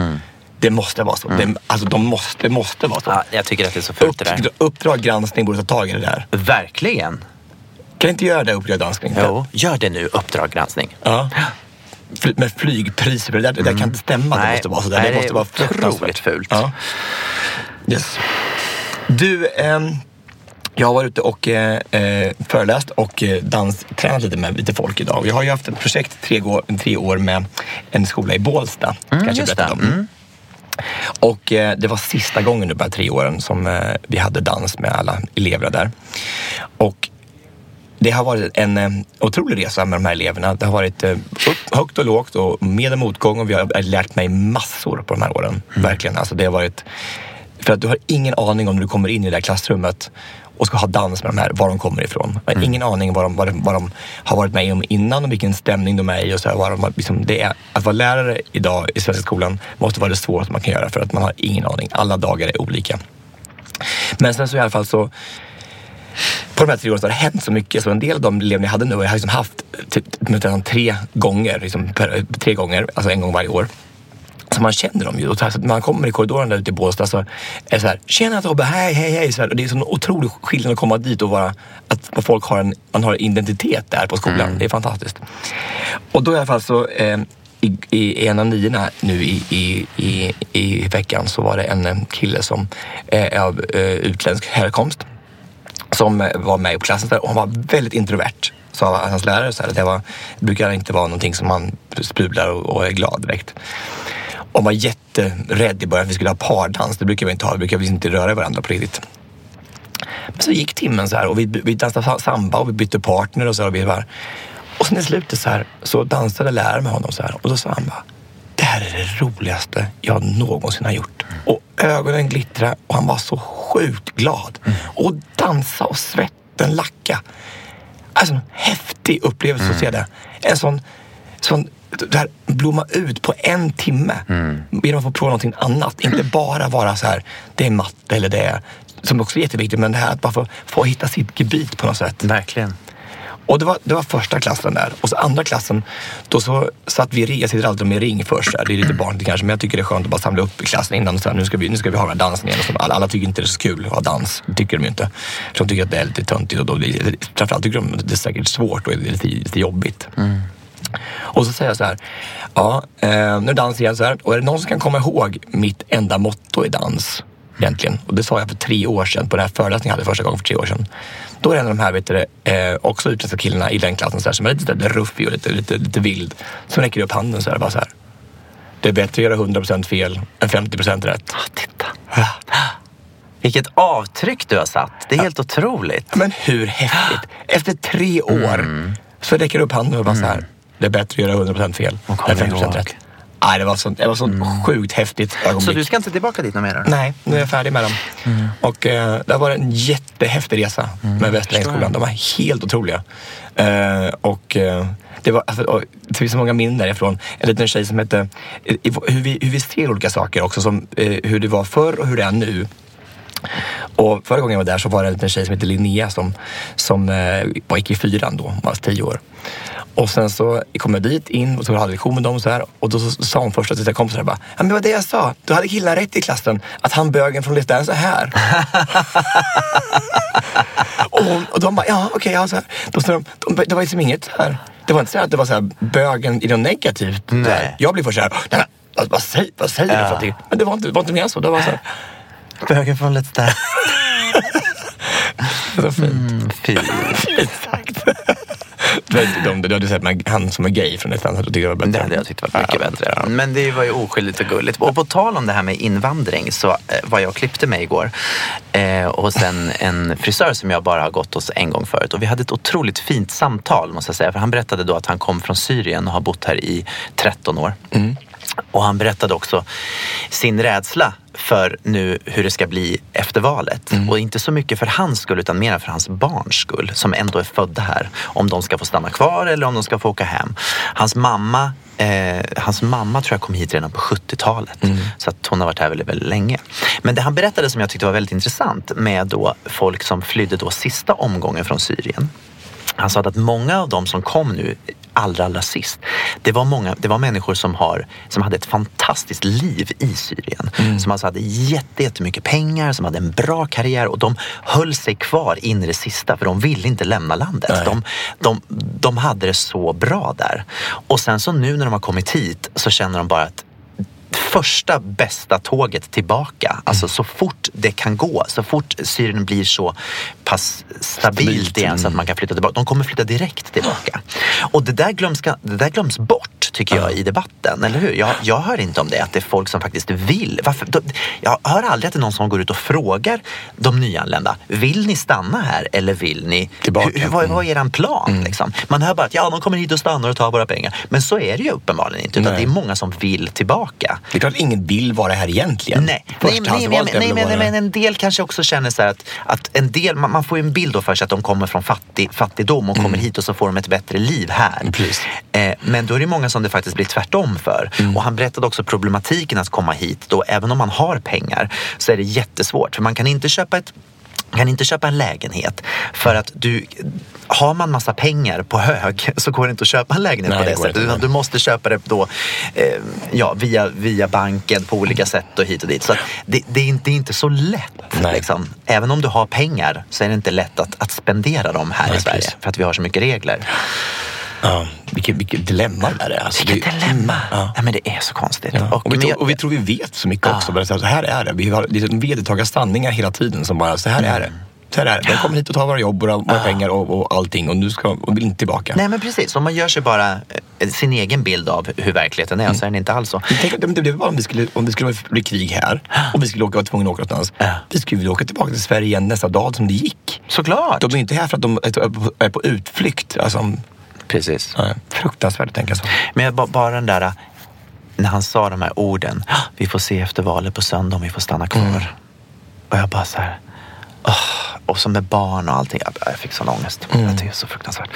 Speaker 2: Det måste vara så. Det, alltså de måste, det måste vara så.
Speaker 1: Ja, jag tycker att det är så fult det där.
Speaker 2: Upp, uppdrag granskning borde ta tag i det där.
Speaker 1: Verkligen.
Speaker 2: Kan inte göra det Uppdrag granskning?
Speaker 1: Jo, gör det nu, Uppdrag granskning.
Speaker 2: Ja. Med flygpriser, det där, det där kan inte stämma. det
Speaker 1: Nej,
Speaker 2: måste vara så där.
Speaker 1: nej,
Speaker 2: Det
Speaker 1: det
Speaker 2: måste vara fruktansvärt.
Speaker 1: fult.
Speaker 2: Ja. Yes. Du, ehm, jag har varit ute och eh, eh, föreläst och eh, danstränat lite med lite folk idag. Jag har ju haft ett projekt tre, år- tre år med en skola i Bålsta. kanske jag
Speaker 1: just det.
Speaker 2: om. Och eh, det var sista gången nu, bara tre åren, som eh, vi hade dans med alla elever där. Och det har varit en eh, otrolig resa med de här eleverna. Det har varit eh, upp, högt och lågt och med och motgång och vi har lärt mig massor på de här åren. Verkligen. Alltså det har varit, för att du har ingen aning om när du kommer in i det där klassrummet och ska ha dans med de här, var de kommer ifrån. Jag har ingen aning vad de, vad, de, vad de har varit med om innan och vilken stämning de är i. Och så här, vad de, liksom, det är, att vara lärare idag i svenska skolan måste vara det svåraste man kan göra för att man har ingen aning. Alla dagar är olika. Men sen så i alla fall så på de här tre åren så har det hänt så mycket så en del av de elever jag hade nu har jag liksom haft typ, tre gånger, liksom, per, tre gånger, alltså en gång varje år. Så man känner dem ju. Och så här, så att man kommer i korridoren där ute i Båstad så är det så här, tjena Tobbe, hej, hej, hej. Så här, och det är så en otrolig skillnad att komma dit och vara, att folk har en, man har en identitet där på skolan. Det är fantastiskt. Och då i alla fall så eh, i, i en av niorna nu i, i, i, i veckan så var det en eh, kille som eh, är av eh, utländsk härkomst som eh, var med på klassen och han var väldigt introvert. Sa hans lärare så här, det, var, det brukar inte vara någonting som man sprudlar och, och är glad direkt. Och var jätterädd i början att vi skulle ha pardans. Det brukar vi inte ha. Vi brukar vi inte röra varandra på riktigt. Men så gick timmen så här och vi, vi dansade samba och vi bytte partner och så. här Och, vi var, och sen i slutet så här så dansade läraren med honom så här och då sa han bara det här är det roligaste jag någonsin har gjort. Och ögonen glittrade och han var så sjukt glad. Och dansa och svetten lacka. Alltså en häftig upplevelse att se det. En sån, sån det här blomma ut på en timme. Genom att få prova någonting annat. Inte bara vara så här, det är matte eller det är, som också är jätteviktigt, men det här att bara få, få hitta sitt gebit på något sätt.
Speaker 1: Verkligen.
Speaker 2: Och det var, det var första klassen där. Och så andra klassen, då så satt vi i ring. Jag sitter alltid med ring först. Det är lite barnligt kanske, men jag tycker det är skönt att bara samla upp i klassen innan. Och så här, nu, ska vi, nu ska vi ha den här dansen igen. Och så, alla, alla tycker inte det är så kul att ha dans. Det tycker de ju inte. De tycker att det är lite töntigt. Och då, framförallt tycker de att det är säkert svårt och lite, lite jobbigt. Och så säger jag så här, ja, eh, nu är det dans igen så här. Och är det någon som kan komma ihåg mitt enda motto i dans? Egentligen. Och det sa jag för tre år sedan på den här föreläsningen jag hade första gången för tre år sedan. Då är det en av de här, vet du, eh, också utländska killarna i den klassen så här, som är lite, där ruffig och lite, lite, lite vild. Som räcker upp handen så här, bara så här. Det är bättre att göra 100% fel än 50% rätt.
Speaker 1: Ah, titta. Vilket avtryck du har satt. Det är helt otroligt.
Speaker 2: Men hur häftigt? Efter tre år så räcker du upp handen och bara så här. Det är bättre att göra 100% fel än 50%
Speaker 1: ihåg.
Speaker 2: rätt. Nej, det var sånt, det var sånt sjukt häftigt ögonblick.
Speaker 1: Så du ska inte tillbaka dit någon mer?
Speaker 2: Nej, nu är jag färdig med dem. Och eh, det varit en jättehäftig resa med Västra Ängsskolan. De var helt otroliga. Eh, och eh, det, var, alltså, och det finns så många minnen därifrån. En liten tjej som hette, eh, hur vi, hur vi ser olika saker också, som eh, hur det var förr och hur det är nu. Och förra gången jag var där så var det en liten tjej som hette Linnea som, som eh, var- gick i fyran då, var tio år. Och sen så kom jag dit in och så hade lektion med dem så här. Och då sa hon först till sina kompisar bara, ja men det var det jag sa. Du hade killarna rätt i klassen. Att han bögen från Let's Dance är här. och, hon- och de bara, ja okej, ja så här. Då sa de, de, det var liksom inget så här. Det var inte så här att det var så här bögen i något negativt.
Speaker 1: Nej.
Speaker 2: Jag blev först så här, nej, vad, säger, vad säger du för någonting? Men det var inte, det var inte mer så. Det var så här,
Speaker 1: Bögen från Let's Dance.
Speaker 2: så fint.
Speaker 1: Mm, fy.
Speaker 2: Exakt. De, du hade sett med han som är gay från ett annat och tyckte det var bättre.
Speaker 1: Det hade jag tyckt varit mycket bättre. Men det var ju oskyldigt och gulligt. Och på tal om det här med invandring så eh, var jag och klippte mig igår eh, och sen en frisör som jag bara har gått hos en gång förut. Och vi hade ett otroligt fint samtal måste jag säga. För han berättade då att han kom från Syrien och har bott här i 13 år. Och han berättade också sin rädsla för nu hur det ska bli efter valet. Och inte så mycket för hans skull utan mer för hans barns skull som ändå är födda här. Om de ska få stanna kvar eller om de ska få åka hem. Hans mamma Eh, hans mamma tror jag kom hit redan på 70-talet. Så att hon har varit här väldigt, väldigt länge. Men det han berättade som jag tyckte var väldigt intressant med då folk som flydde då sista omgången från Syrien. Han sa att många av de som kom nu allra, allra sist, det var, många, det var människor som, har, som hade ett fantastiskt liv i Syrien. Som alltså hade jätte, jättemycket pengar, som hade en bra karriär och de höll sig kvar in i det sista för de ville inte lämna landet. De, de, de hade det så bra där. Och sen så nu när de har kommit hit så känner de bara att första bästa tåget tillbaka. Alltså så fort det kan gå. Så fort Syrien blir så pass stabilt igen så att man kan flytta tillbaka. De kommer flytta direkt tillbaka. Och det där glöms, det där glöms bort tycker jag, i debatten. Eller hur? Jag, jag hör inte om det, att det är folk som faktiskt vill. Varför? Jag hör aldrig att det är någon som går ut och frågar de nyanlända, vill ni stanna här eller vill ni...
Speaker 2: Tillbaka.
Speaker 1: Hur, vad, vad är er plan? Liksom? Man hör bara att ja, de kommer hit och stannar och tar våra pengar. Men så är det ju uppenbarligen inte, utan
Speaker 2: Nej.
Speaker 1: det är många som vill tillbaka.
Speaker 2: Det är klart att ingen vill vara här egentligen.
Speaker 1: Nej, nej, nej, nej, nej, men, men en del kanske också känner så här att, att en del, man, man får ju en bild då för sig att de kommer från fattig, fattigdom och kommer hit och så får de ett bättre liv här.
Speaker 2: Mm.
Speaker 1: Eh, men då är det många som det faktiskt blir tvärtom för.
Speaker 2: Mm.
Speaker 1: Och han berättade också problematiken att komma hit då, även om man har pengar så är det jättesvårt. För man kan inte köpa ett kan inte köpa en lägenhet för att du, har man massa pengar på hög så går det inte att köpa en lägenhet
Speaker 2: Nej,
Speaker 1: på
Speaker 2: det
Speaker 1: det sättet. Utan
Speaker 2: nej.
Speaker 1: du måste köpa det då, eh, ja, via, via banken på olika sätt och hit och dit. Så det, det, är inte, det är inte så lätt.
Speaker 2: Nej.
Speaker 1: Liksom. Även om du har pengar så är det inte lätt att, att spendera dem här
Speaker 2: Nej,
Speaker 1: i Sverige.
Speaker 2: precis.
Speaker 1: För att vi har så mycket regler.
Speaker 2: Ja, vilket, vilket dilemma det är. Alltså,
Speaker 1: Vilket
Speaker 2: det-
Speaker 1: dilemma!
Speaker 2: Ja.
Speaker 1: Ja, men det är så konstigt.
Speaker 2: Ja. Och, vi
Speaker 1: men
Speaker 2: tror, och vi tror vi vet så mycket
Speaker 1: Ja.
Speaker 2: också. Så här, är det. Vi har liksom vedertagna sanningar hela tiden som bara, så här är det. Så här. De kommer hit och tar våra jobb, våra, våra pengar och, och allting och nu ska och vill inte tillbaka.
Speaker 1: Nej men precis, om man gör sig bara eh, sin egen bild av hur verkligheten är så är den inte alls så.
Speaker 2: Tänk, om det, var bara om det skulle, om det skulle bli krig här och vi skulle åka, vara tvungna att åka någonstans.
Speaker 1: Ja.
Speaker 2: Vi skulle vilja åka tillbaka till Sverige igen nästa dag som det gick.
Speaker 1: Såklart!
Speaker 2: De är inte här för att de är på, utflykt. Alltså,
Speaker 1: Precis.
Speaker 2: ja, fruktansvärt att tänka så.
Speaker 1: Men bara den där, när han sa de här orden, "Ah, vi får se efter valet på söndag om vi får stanna kvar.
Speaker 2: Mm.
Speaker 1: Och jag bara så här, och som med barn och allting, jag, jag fick sån ångest.
Speaker 2: Mm.
Speaker 1: Det är så fruktansvärt.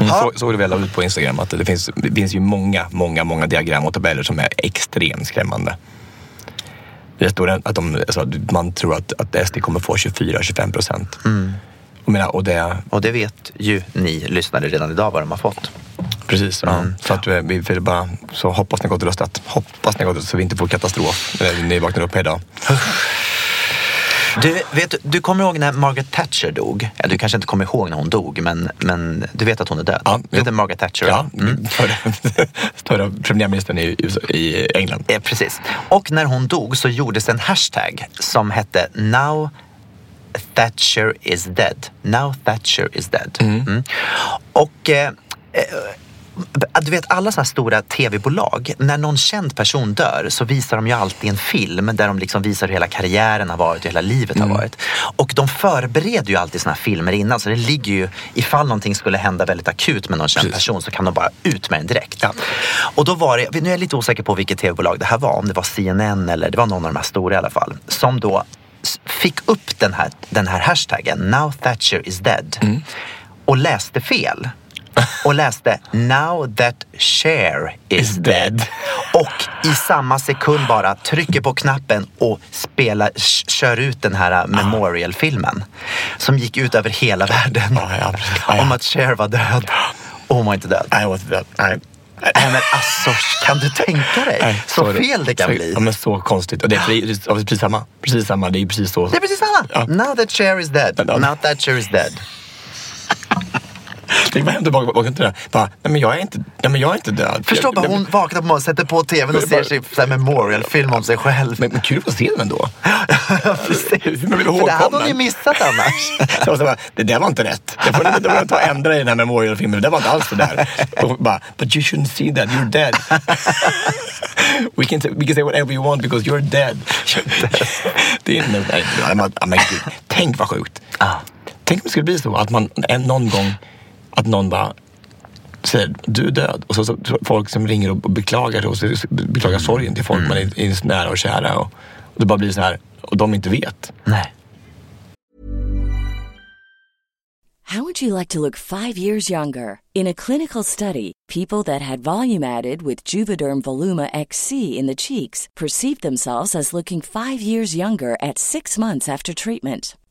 Speaker 2: Mm,
Speaker 1: Ja.
Speaker 2: Så, såg du väl ut på Instagram att det finns, det finns ju många, många, många diagram och tabeller som är extremt skrämmande. Det står att de, alltså, man tror att, att SD kommer få 24-25 procent.
Speaker 1: Mm.
Speaker 2: Och, menar, och det,
Speaker 1: Och det vet ju ni lyssnare redan idag vad de har fått.
Speaker 2: precis. Ja.
Speaker 1: Mm.
Speaker 2: Så att eh, vi får bara, så hoppas ni har gått och röstat. Hoppas ni har gått så vi inte får katastrof när ni vaknar upp idag.
Speaker 1: Du, vet, du- kommer ihåg när Margaret Thatcher dog? Ja, du kanske inte kommer ihåg när hon dog, men, men du vet att hon är död?
Speaker 2: Ja,
Speaker 1: du vet. Margaret Thatcher?
Speaker 2: Ja,
Speaker 1: Mm.
Speaker 2: förra, förra premiärministern i, i England.
Speaker 1: Eh, precis. Och när hon dog så gjordes en hashtag som hette Now Thatcher is dead. Now Thatcher is dead. Mm. Och eh, eh, du vet alla så här stora tv-bolag, när någon känd person dör så visar de ju alltid en film där de liksom visar hur hela karriären har varit och hela livet har varit. Och de förbereder ju alltid såna här filmer innan så det ligger ju, ifall någonting skulle hända väldigt akut med någon känd
Speaker 2: Precis.
Speaker 1: person så kan de bara ut med den direkt. Och då var det, nu är jag lite osäker på vilket tv-bolag det här var, om det var CNN eller det var någon av de här stora i alla fall, som då fick upp den här, den här hashtaggen, Now Thatcher is dead, och läste fel. Och läste Now that Cher is
Speaker 2: Is
Speaker 1: dead.
Speaker 2: dead.
Speaker 1: Och i samma sekund bara trycker på knappen och spelar, kör ut den här uh, Memorial-filmen. Som gick ut över hela världen.
Speaker 2: Ja. Ja, ja.
Speaker 1: Om att Cher var död. Och hon var inte död.
Speaker 2: Nej, jag var inte död. Nej.
Speaker 1: Nej men alltså, kan du tänka dig?
Speaker 2: Nej,
Speaker 1: så fel det kan
Speaker 2: så,
Speaker 1: bli.
Speaker 2: Ja, men så konstigt. Och det är precis, samma. Precis samma. Det är precis så.
Speaker 1: Det är precis samma.
Speaker 2: Ja.
Speaker 1: Now that Cher is dead. Now that Cher is dead.
Speaker 2: Tänk bara hem tillbaka vakna till det. Bara, nej men jag är inte, nej, men jag är inte död.
Speaker 1: Förstå bara hon vaknar på morgonen, sätter på tvn och ser här memorial-film om sig själv.
Speaker 2: Men, men kul se den ändå.
Speaker 1: Precis.
Speaker 2: Man blir
Speaker 1: För det hade hon ju missat annars.
Speaker 2: Så jag bara, det där var inte rätt. Det får ni ta och ändra i den här memorial-filmen. Det var inte alls det där. Och bara, but you shouldn't see that, you're dead. we, can say, we can say whatever you want because you're dead. det är inte, nej, men, ja, men tänk vad sjukt.
Speaker 1: Ah.
Speaker 2: Tänk om det skulle bli så att man en, någon gång, att någon bara säger du är död. Och så, så folk som ringer och beklagar, och så, beklagar sorgen till folk man är, är nära och kära. Och, och det bara blir så här, och de inte vet.
Speaker 1: Nej.
Speaker 4: How would you like to look five years younger? In a clinical study, people that had volume added with Juvederm Voluma XC in the cheeks perceived themselves as looking five years younger at six months after treatment.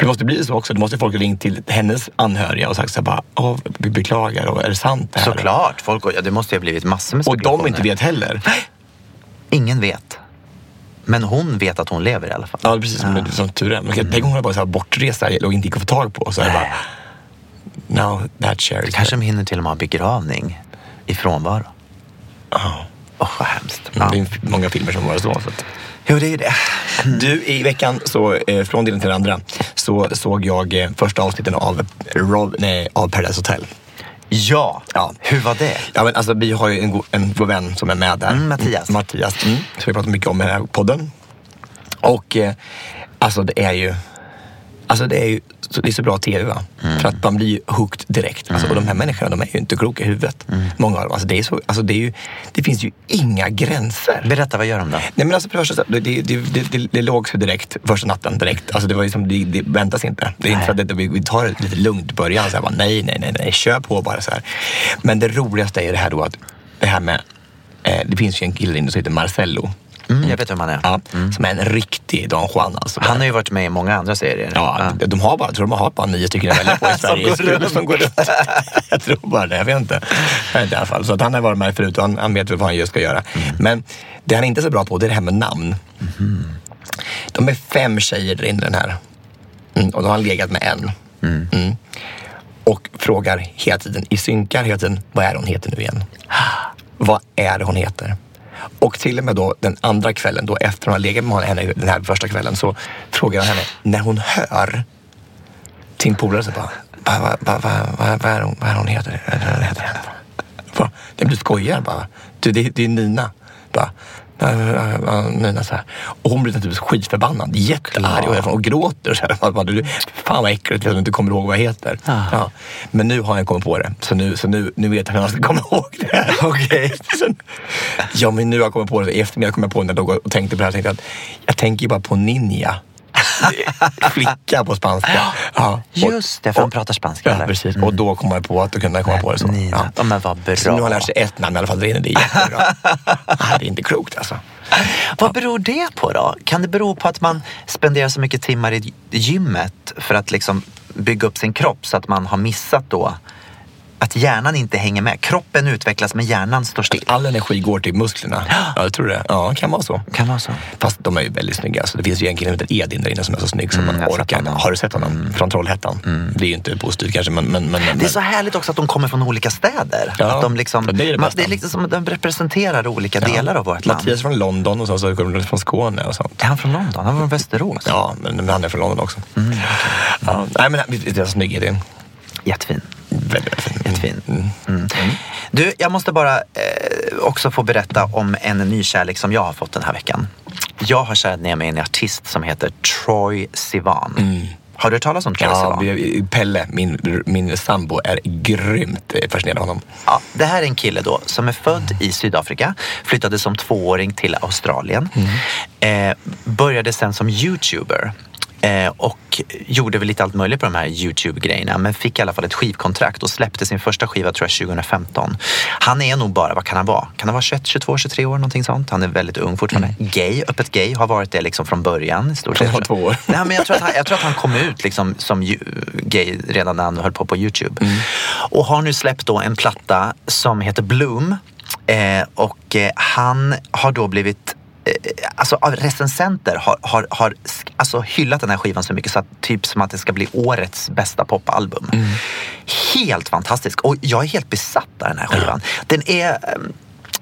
Speaker 2: För det måste bli så också. Då måste folk ringa till hennes anhöriga och sagt så här bara, Åh, vi beklagar och är det sant det här?
Speaker 1: Såklart. Folk, ja, det måste ju ha blivit massor med
Speaker 2: Och de
Speaker 1: spekulationer.
Speaker 2: inte vet heller.
Speaker 1: Ingen vet. Men hon vet att hon lever i alla fall.
Speaker 2: Ja, precis som, som tur är. Men tänk om hon var bara så här bortresa och inte gick att få tag på. Så är det bara, now that share is
Speaker 1: Kanske de hinner till och med ha begravning i frånvaro.
Speaker 2: Ja.
Speaker 1: Åh, vad hemskt.
Speaker 2: Ja.
Speaker 1: Ja.
Speaker 2: Det är många filmer som var så. så att.
Speaker 1: Jo, det är det.
Speaker 2: Du, i veckan, så, eh, från det ena till det andra, så såg jag eh, första avsnitten av, Rob, nej, av Paradise Hotel.
Speaker 1: Ja.
Speaker 2: Ja.
Speaker 1: Hur var det?
Speaker 2: Ja, men alltså, vi har ju en, go- en god vän som är med där.
Speaker 1: Mm, Mattias.
Speaker 2: Mattias, mm, som vi pratar mycket om i den här podden. Och eh, alltså det är ju Alltså det är ju det är så bra tv va?
Speaker 1: Mm.
Speaker 2: För att man blir ju hooked direkt. Alltså, och de här människorna de är ju inte kloka i huvudet.
Speaker 1: Mm.
Speaker 2: Många av dem. Alltså, det, är så, alltså, det, är ju, det finns ju inga gränser.
Speaker 1: Berätta, vad gör de då?
Speaker 2: Nej men alltså för det första, det, det, det, det, det låg så direkt första natten direkt. Alltså det var ju som, det, det väntas inte. Det är inte så att det, vi, vi tar det lite lugnt i början. Så här, bara, nej, nej, nej, nej, kör på bara så här. Men det roligaste är ju det här då att, det här med, eh, det finns ju en kille inne som heter Marcello.
Speaker 1: Mm, jag vet vem han är.
Speaker 2: Ja, Som är en riktig Don Juan alltså.
Speaker 1: Han har ju varit med i många andra serier.
Speaker 2: Ja, de har bara, jag tror de har bara nio stycken att välja på i Sverige.
Speaker 1: går runt.
Speaker 2: Som går runt. jag tror bara det, jag vet inte. Jag vet inte i alla fall. Så att han har varit med förut och han, han vet vad han just ska göra. Men det han inte är så bra på det är det här med namn. De är fem tjejer där inne den här. Mm, och då har han legat med en. Mm. Och frågar hela tiden, i synkar hela tiden, vad är hon heter nu igen? Vad är det hon heter? Och till och med då den andra kvällen, då efter hon har legat med henne den här första kvällen, så frågar jag henne, när hon hör sin polare så bara, vad va, va, va, va, är hon, vad är hon heter? Vad det hon heter? Bara, Nej, men du skojar bara. Du, det, det är Nina. Bara, Nina så här. Och hon blir naturligtvis skitförbannad, jättearg och, och gråter. Så här. Bara, bara, du, fan vad äckligt att du inte kommer ihåg vad jag heter. Ja. Men nu har jag kommit på det. Så nu, så nu, nu vet jag hur jag ska komma ihåg det.
Speaker 1: Okej.
Speaker 2: Sen- ja, men nu har jag kommit på det. I eftermiddag kom jag på när jag låg och tänkte på det här. Tänkte jag, att, jag tänker bara på ninja. Flicka på spanska. Ja.
Speaker 1: Just det, för han pratar spanska.
Speaker 2: Ja, precis. Och då kom jag på att då kunde komma på det så.
Speaker 1: Nina. Ja, men vad bra.
Speaker 2: Så nu har han lärt sig ett namn i alla fall. Det är det är jättebra. det är inte klokt alltså.
Speaker 1: Vad beror det på då? Kan det bero på att man spenderar så mycket timmar i gymmet för att liksom bygga upp sin kropp så att man har missat då att hjärnan inte hänger med? Kroppen utvecklas men hjärnan står still.
Speaker 2: All energi går till musklerna. Ja, jag tror det. Ja, kan vara så.
Speaker 1: Kan vara så.
Speaker 2: Fast de är ju väldigt snygga. Så det finns ju en kille som heter Edin där inne som är så snygg som
Speaker 1: Mm,
Speaker 2: man orkar. Har du sett honom? Från Trollhättan. Det är ju inte positivt kanske men... men, men
Speaker 1: Det är så härligt också att de kommer från olika städer.
Speaker 2: Ja,
Speaker 1: att de liksom,
Speaker 2: det är det
Speaker 1: man, det är liksom som de representerar olika delar av vårt land.
Speaker 2: Mattias från London och så, så kommer från Skåne och sånt.
Speaker 1: Är han från London? Han var från Västerås?
Speaker 2: Ja, men, men han är från London också. ja, nej, men det är snygg Edin.
Speaker 1: Jättefin.
Speaker 2: Väldigt, fin.
Speaker 1: Jättefin. Mm. Du, jag måste bara eh, också få berätta om en ny kärlek som jag har fått den här veckan. Jag har kärat ner mig i en artist som heter Troy Sivan. Har du hört talas om Troy
Speaker 2: Ja,
Speaker 1: Sivan?
Speaker 2: Pelle, min, min sambo, är grymt eh, fascinerad av honom.
Speaker 1: Ja, det här är en kille då som är född i Sydafrika, flyttade som tvååring till Australien. Eh, började sen som YouTuber. Eh, och gjorde väl lite allt möjligt på de här YouTube-grejerna. Men fick i alla fall ett skivkontrakt och släppte sin första skiva tror jag 2015. Han är nog bara, vad kan han vara? Kan han vara 21, 22, 23 år någonting sånt? Han är väldigt ung fortfarande. Gay, öppet gay, har varit det liksom från början i stort
Speaker 2: var två år.
Speaker 1: Nej, men jag, tror att han, jag tror att han kom ut liksom som gay redan när han höll på på Youtube. Och har nu släppt då en platta som heter Bloom. Eh, och eh, han har då blivit Alltså av recensenter har, har, har alltså, hyllat den här skivan så mycket så att typ som att det ska bli årets bästa popalbum. Helt fantastisk och jag är helt besatt av den här skivan. Den är ehm,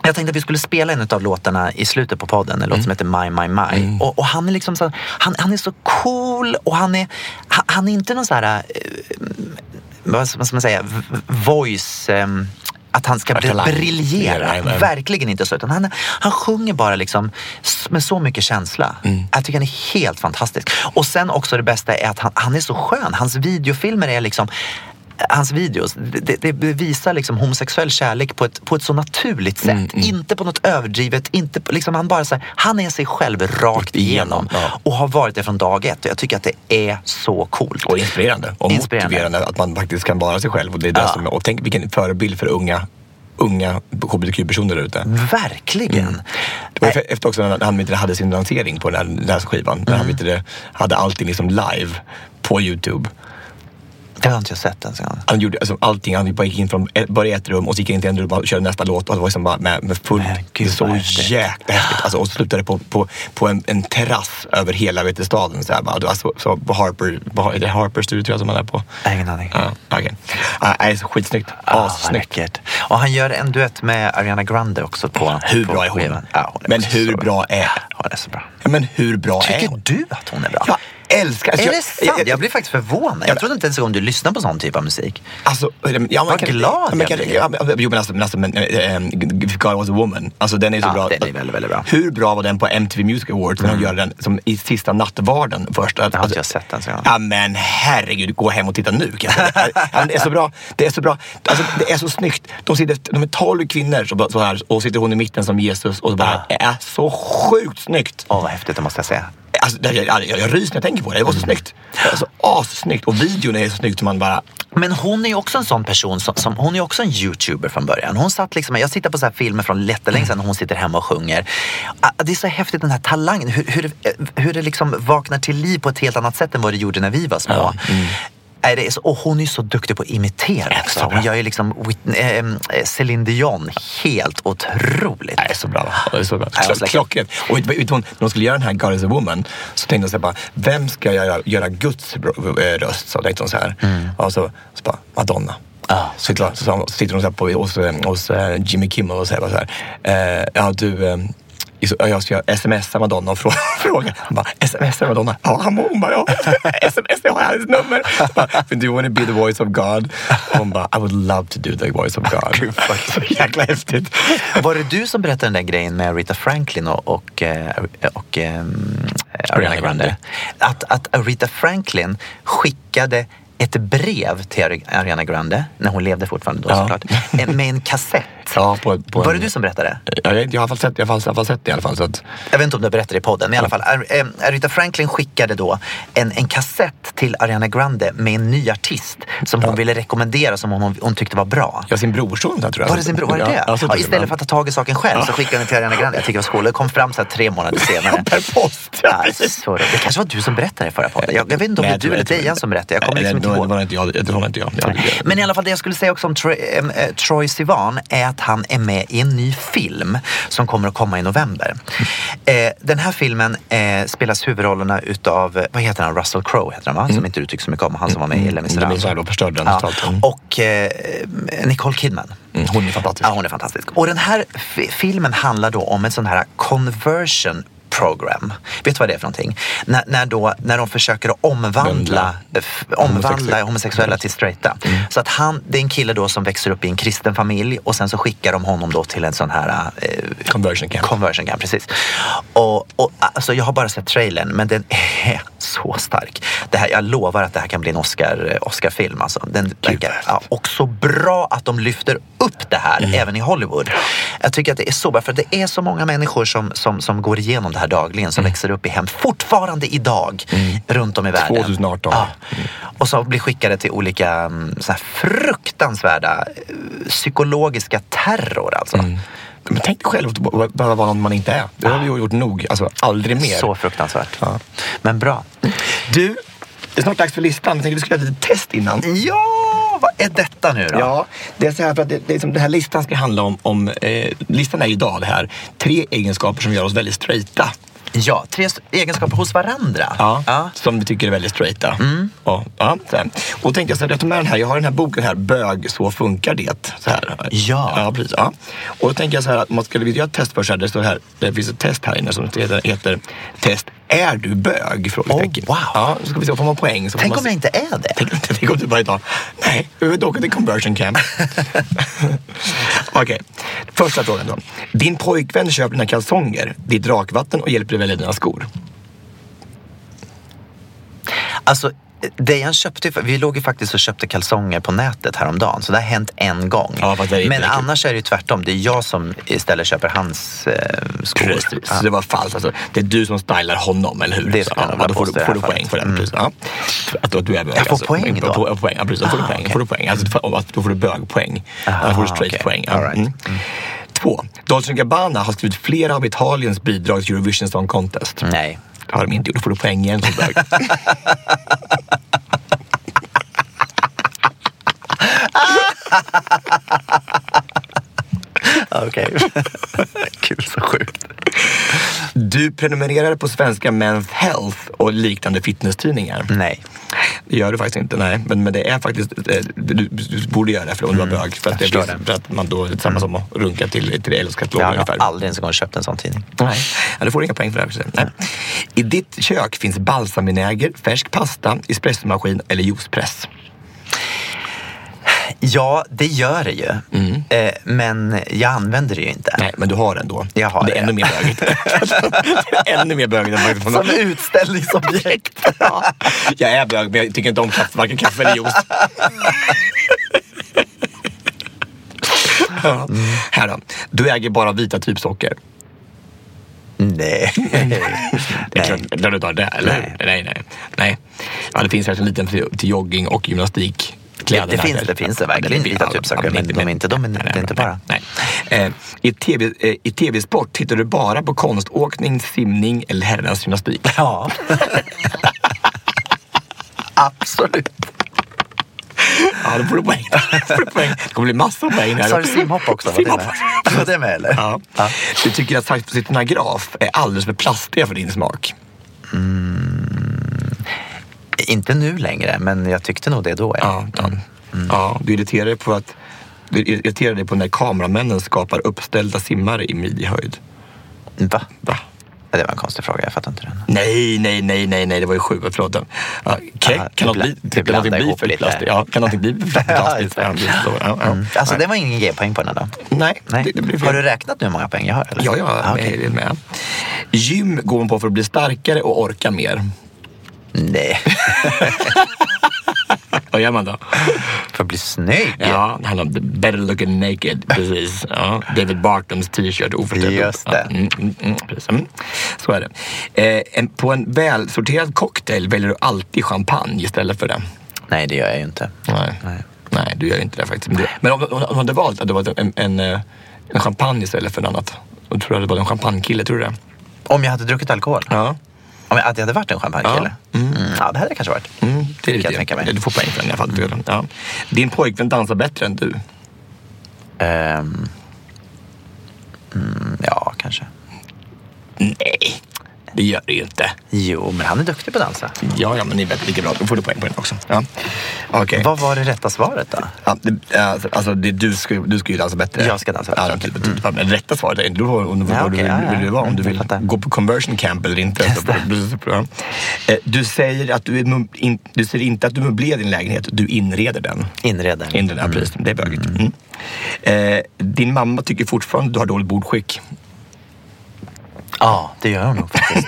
Speaker 1: jag tänkte att vi skulle spela en av låtarna i slutet på podden, en låt som heter My My My. Och, och han är liksom så, han, han är så cool och han är, han, han är inte någon så här, eh, vad ska man säga, voice, ehm, att han ska
Speaker 2: Talang.
Speaker 1: briljera.
Speaker 2: Nej, nej.
Speaker 1: Verkligen inte så. Utan han, han sjunger bara liksom med så mycket känsla. Jag tycker han är helt fantastisk. Och sen också det bästa är att han, han är så skön. Hans videofilmer är liksom Hans videos, det, det, visar liksom homosexuell kärlek på ett, på ett så naturligt sätt. Inte på något överdrivet. Inte liksom han, bara så här, han är sig själv rakt igenom.
Speaker 2: Ja.
Speaker 1: Och har varit det från dag ett. Och jag tycker att det är så coolt.
Speaker 2: Och inspirerande och
Speaker 1: Inspirerande.
Speaker 2: motiverande att man faktiskt kan vara sig själv. Och, det är det
Speaker 1: Ja.
Speaker 2: som, och tänk vilken förebild för unga, unga hbtq-personer där ute.
Speaker 1: Verkligen.
Speaker 2: Var ju efter också när han inte hade sin lansering på den här, den här skivan. När han inte hade allting liksom live på Youtube.
Speaker 1: Det har inte jag sett ens. en gång.
Speaker 2: Han gjorde alltså, allting. Han bara gick in från i ett rum och så gick in till ett rum och körde nästa låt. Och det var liksom bara med, med full...
Speaker 1: Men gud,
Speaker 2: så jäkla häftigt. Alltså, och slutade på, på, på en, en terrass över hela vet staden. Så här, bara. Var så, på Harper, är det Harper Studio tror jag som han är på.
Speaker 1: Jag har ingen aning.
Speaker 2: Ja. Ja, nej, så skitsnyggt.
Speaker 1: Ah,
Speaker 2: Assnyggt.
Speaker 1: läckert. Och han gör en duett med Ariana Grande också på
Speaker 2: Hur
Speaker 1: på
Speaker 2: bra är hon?
Speaker 1: skivan. Ja, hon är
Speaker 2: Men hur bra är
Speaker 1: Hon är så bra.
Speaker 2: Ja, men hur bra är
Speaker 1: Tycker
Speaker 2: hon?
Speaker 1: du att hon är bra?
Speaker 2: Jag älskar... alltså,
Speaker 1: är
Speaker 2: jag-
Speaker 1: det sant? Jag, blir faktiskt förvånad. Jag trodde inte ens om du lyssnar på sån typ av musik.
Speaker 2: Alltså, ja,
Speaker 1: Vad glad
Speaker 2: ja,
Speaker 1: jag blir.
Speaker 2: ja, Jo men alltså, alltså men, äh, äh, If God was a woman. Alltså den är så
Speaker 1: Ja,
Speaker 2: bra.
Speaker 1: den är väldigt, väldigt bra.
Speaker 2: Hur bra var den på MTV Music Awards när de gör den som i sista nattvarden först? Alltså,
Speaker 1: har inte jag sett den, så jag-
Speaker 2: Ja men herregud, gå hem och titta nu jag ja, Det är så bra. Det är så bra. Alltså, det är så snyggt. De, sitter, de är tolv kvinnor så, så här, och sitter hon i mitten som Jesus och bara, det är så sjukt snyggt.
Speaker 1: Åh, vad häftigt, det måste jag säga.
Speaker 2: Alltså, jag, jag, jag, ryser när jag tänker på det. Det var så snyggt. Alltså, assnyggt. Och videon är så snyggt man bara...
Speaker 1: Men hon är också en sån person som, som hon är också en youtuber från början. Hon satt liksom, jag tittar på så här filmer från jättelänge sedan när hon sitter hemma och sjunger. Ah, Det är så häftigt den här talangen, hur, hur, det- hur det liksom vaknar till liv på ett helt annat sätt än vad det gjorde när vi var små. Nej, det är så, och hon är så duktig på att imitera också. Hon gör ju liksom Whitney, eh, eh, Céline Dion helt otroligt.
Speaker 2: Nej, så bra. Det är så bra.
Speaker 1: Läckert.
Speaker 2: Klockrent. Och hon, när de skulle göra den här God is a woman så tänkte de så här bara, vem ska göra, göra Guds eh, röst? Så tänkte de så här. Och så, så bara, Madonna.
Speaker 1: Ja,
Speaker 2: så, så, så, så sitter de så här på, hos, hos Jimmy Kimmel och säger så här, eh, ja du, jag ska smsa Madonna och fråga. fråga. Han bara, smsa Madonna? Ja, han hon bara, ja. sms, jag har hennes nummer. Bara, Do you want to be the voice of God? Och hon bara, I would love to do the voice of God. så jäkla häftigt.
Speaker 1: Var det du som berättade den där grejen med Rita Franklin och, och, eh, och ehm, Ariana Grande? Att, att Rita Franklin skickade ett brev till Ari- Ariana Grande, när hon levde fortfarande då
Speaker 2: Ja.
Speaker 1: såklart, eh, med en kassett.
Speaker 2: Ja, på, på
Speaker 1: Var
Speaker 2: en-
Speaker 1: det du som berättade?
Speaker 2: Ja, jag, jag har sett, jag har alla fall sett det i alla fall. Så att,
Speaker 1: Jag vet inte om du berättade i podden, men i alla fall. Eh, Aretha Franklin skickade då en, en kassett till Ariana Grande med en ny artist som hon ville rekommendera, som hon, hon tyckte var bra.
Speaker 2: ja, sin brorson tror jag.
Speaker 1: Var det sin bror? Var det det?
Speaker 2: Ja,
Speaker 1: Ja,
Speaker 2: jag.
Speaker 1: istället för att ta tag i saken själv så skickade hon den till Ariana Grande. Jag tycker det var. Det kom fram så här tre månader senare.
Speaker 2: Per post. Ja,
Speaker 1: Ja,
Speaker 2: precis.
Speaker 1: så det, det kanske var du som berättade i förra podden. Jag, jag vet inte om det
Speaker 2: jag
Speaker 1: du eller
Speaker 2: jag
Speaker 1: Dejan som berättade. Jag kommer liksom inte
Speaker 2: det var-. Det var inte jag. Det var inte jag. jag.
Speaker 1: Men i alla fall det jag skulle säga också om Troy, eh, Troy Sivan är att han är med i en ny film som kommer att komma i november. Eh, den här filmen eh, spelas huvudrollerna utav, eh, vad heter han, Russell Crowe heter han va? Som inte du tycker så mycket om, han som var med i Les
Speaker 2: Mm,
Speaker 1: Misérables.
Speaker 2: Les Misérables förstörde den
Speaker 1: ja.
Speaker 2: totalt. Mm.
Speaker 1: Och eh, Nicole Kidman.
Speaker 2: Mm, hon är fantastisk.
Speaker 1: Ja, hon är fantastisk. Och den här fi- filmen handlar då om en sån här conversion program. Vet du vad det är för någonting? När, när, då, när de försöker att omvandla, f- omvandla
Speaker 2: Homosexuella.
Speaker 1: homosexuella till straighta. Så att han, det är en kille då som växer upp i en kristen familj och sen så skickar de honom då till en sån här eh,
Speaker 2: Conversion camp.
Speaker 1: Conversion camp, precis. Och, och, alltså, jag har bara sett trailern men den är så stark. Det här, jag lovar att det här kan bli en Oscar, eh, Oscar-film. Alltså. Den verkar, ja, och så bra att de lyfter upp det här även i Hollywood. Jag tycker att det är så bra för det är så många människor som, som, som går igenom det det här dagligen som växer upp i hem fortfarande idag runt om i världen.
Speaker 2: 2018.
Speaker 1: Ja. Och så blir skickade till olika mm, så här fruktansvärda eh, psykologiska terror alltså.
Speaker 2: Men tänk dig själv att bara vara någon man inte är. Det har vi ju gjort nog. Alltså aldrig mer.
Speaker 1: Så fruktansvärt.
Speaker 2: Ja.
Speaker 1: Men bra.
Speaker 2: Du, det är snart dags för listan. Jag tänkte vi skulle göra ett litet test innan.
Speaker 1: Ja, vad är detta nu då?
Speaker 2: Ja, det är så här för att det, det är som den här listan ska handla om, om eh, listan är idag det här, tre egenskaper som gör oss väldigt straighta.
Speaker 1: Ja, tre egenskaper hos varandra.
Speaker 2: Ja,
Speaker 1: Ja. Mm.
Speaker 2: Som vi tycker är väldigt straighta. Och, ja, så och tänkte jag så här, jag med den här, jag har den här boken här, Bög, så funkar det. Så här.
Speaker 1: Ja.
Speaker 2: ja, precis. Ja. Och då tänker jag så här att man skulle vilja göra ett test först, här, det står här, det finns ett test här inne som heter, heter test Är du bög? Frågetecken.
Speaker 1: Oh, wow.
Speaker 2: Ja, så ska vi se, får man poäng. Så
Speaker 1: Tänk
Speaker 2: man
Speaker 1: om jag inte är det?
Speaker 2: Tänk, tänk om du bara idag, nej, vi vill åka till conversion camp. Okej, första frågan då. Din pojkvän köper dina kalsonger, ditt rakvatten och hjälper dig välja dina skor.
Speaker 1: Alltså, Dejan köpte vi låg ju faktiskt och köpte kalsonger på nätet häromdagen. Så det har hänt en gång.
Speaker 2: Ja,
Speaker 1: Men annars är det ju tvärtom. Det är jag som istället köper hans eh, skor.
Speaker 2: Precis,
Speaker 1: Ja.
Speaker 2: så det var falskt. Alltså, det är du som stylar honom, eller hur?
Speaker 1: Det
Speaker 2: Så, ja, då får, du, får du poäng för det. Precis, ja. Att, att du är bög.
Speaker 1: Jag får
Speaker 2: alltså.
Speaker 1: poäng då?
Speaker 2: På, poäng, ja, precis, då får du
Speaker 1: Ah,
Speaker 2: poäng.
Speaker 1: okej.
Speaker 2: Får du poäng. Alltså, då får du bögpoäng. Annars får du straight
Speaker 1: okej.
Speaker 2: poäng.
Speaker 1: All right.
Speaker 2: Mm. Två. Dolce Gabbana har skrivit flera av Italiens bidrag till Eurovision Song Contest.
Speaker 1: Nej.
Speaker 2: Det har de inte gjort. Då får du poäng igen bög.
Speaker 1: Okej. Kul, så sjukt.
Speaker 2: Du prenumererar på svenska Men's Health och liknande fitnesstidningar.
Speaker 1: Nej.
Speaker 2: Det gör du faktiskt inte, nej. Men, men det är faktiskt, eh, du, du borde göra det för om du var bög. För att, det
Speaker 1: Mm.
Speaker 2: blir, för att man då, är samma som att runka till, till LOs katalog
Speaker 1: Jag har
Speaker 2: ungefär.
Speaker 1: aldrig ens en gång köpt en sån tidning.
Speaker 2: Nej, ja, du får inga poäng för det här. Nej. I ditt kök finns balsamvinäger, färsk pasta, espressomaskin eller juicepress.
Speaker 1: Ja, det gör det ju. Eh, men jag använder det ju inte.
Speaker 2: Nej, men du har den då.
Speaker 1: Jag har
Speaker 2: det är
Speaker 1: det.
Speaker 2: ännu mer bögigt. det är ännu mer bögigt.
Speaker 1: Som utställningsobjekt.
Speaker 2: Ja. Jag är bög, men jag tycker inte om kaffe, varken kaffe eller juice. ja. Här då. Du äger bara vita typsocker.
Speaker 1: Nej.
Speaker 2: Det är klart, du tar det, eller
Speaker 1: Nej.
Speaker 2: Nej, nej. nej. Ja, det finns kanske en liten till jogging och gymnastik.
Speaker 1: Ja, det finns det, finns det verkligen vita typsocker, men de är inte- de det är inte bara.
Speaker 2: Nej. Eh, I TV, eh, tv-sport tittar du bara på konståkning, simning eller herrarnas gymnastik.
Speaker 1: Ja. Absolut.
Speaker 2: Ja, då får du poäng. Då får du poäng. Det kommer bli massor av poäng.
Speaker 1: Sa du simhopp också? Det
Speaker 2: Simhopp.
Speaker 1: Var det med eller?
Speaker 2: Ja. Du tycker att saxofonisterna graf är alldeles för plastiga för din smak.
Speaker 1: Inte nu längre, men jag tyckte nog det då.
Speaker 2: Ja, ja. ja du irriterar dig på att du irriterar dig på när kameramännen skapar uppställda simmare i midjehöjd.
Speaker 1: Va?
Speaker 2: Va?
Speaker 1: Ja, Det var en konstig fråga, jag fattar inte den.
Speaker 2: Nej, nej, nej, nej, nej, det var ju sjukt. Förlåt. Ja, kan,
Speaker 1: Ja,
Speaker 2: kan, bli, kan någonting bli för
Speaker 1: lite.
Speaker 2: plastigt? Ja, kan någonting bli för?
Speaker 1: Ja. Mm. Alltså
Speaker 2: Nej.
Speaker 1: det var ingen G-poäng på den då?
Speaker 2: Nej,
Speaker 1: Nej.
Speaker 2: Det, det blir.
Speaker 1: Har du räknat nu hur många poäng jag har? Eller?
Speaker 2: Ja, ja,
Speaker 1: Ah,
Speaker 2: med, är med. Gym går man på för att bli starkare och orka mer.
Speaker 1: Nej,
Speaker 2: Vad gör man då?
Speaker 1: för att bli snygg.
Speaker 2: Ja, det om the better looking naked. Precis. Ja, David Bartons t-shirt, oförställd.
Speaker 1: Just det.
Speaker 2: Mm, mm, mm, precis. Mm. Så är det. Eh, en, på en välsorterad cocktail väljer du alltid champagne istället för det.
Speaker 1: Nej, det gör jag ju inte.
Speaker 2: Nej,
Speaker 1: Nej.
Speaker 2: Nej du gör ju inte det faktiskt. Men, men om, om, om du hade valt att det var en, en, eh, en champagne istället för något annat. Då tror jag det var en champagnekille, tror du det?
Speaker 1: Om jag hade druckit alkohol?
Speaker 2: Ja.
Speaker 1: Jag, att jag hade varit en champagnekille?
Speaker 2: Ja.
Speaker 1: Mm. ja, det hade jag kanske varit.
Speaker 2: Mm, det är
Speaker 1: kan jag
Speaker 2: det.
Speaker 1: tänka mig.
Speaker 2: Du får poäng för den i alla fall. Ja. Din pojkvän dansar bättre än du.
Speaker 1: Mm, ja, kanske.
Speaker 2: Nej, det gör du ju inte.
Speaker 1: Jo, men han är duktig på att dansa.
Speaker 2: Ja, ja, men ni vet lika bra. Då får du poäng på den också. Ja. Okej.
Speaker 1: Vad var det rätta svaret då?
Speaker 2: Ja, det, alltså, alltså, det, du, ska, du ska ju dansa bättre.
Speaker 1: Jag ska dansa bättre,
Speaker 2: Ja,
Speaker 1: okej.
Speaker 2: typ, typ, Men det rätta svaret är inte om, om,
Speaker 1: Ja,
Speaker 2: vad du vill,
Speaker 1: ja, ja.
Speaker 2: vill du vara. Om du
Speaker 1: Mm,
Speaker 2: vill gå på conversion camp eller inte. Eh, du säger att du, är, in, du säger inte att du möblerar din lägenhet, du inreder den.
Speaker 1: Inreder.
Speaker 2: Inreder, ja, precis. Det är bögigt. Mm. Eh, din mamma tycker fortfarande att du har dåligt bordskick.
Speaker 1: Ja, det gör hon nog faktiskt.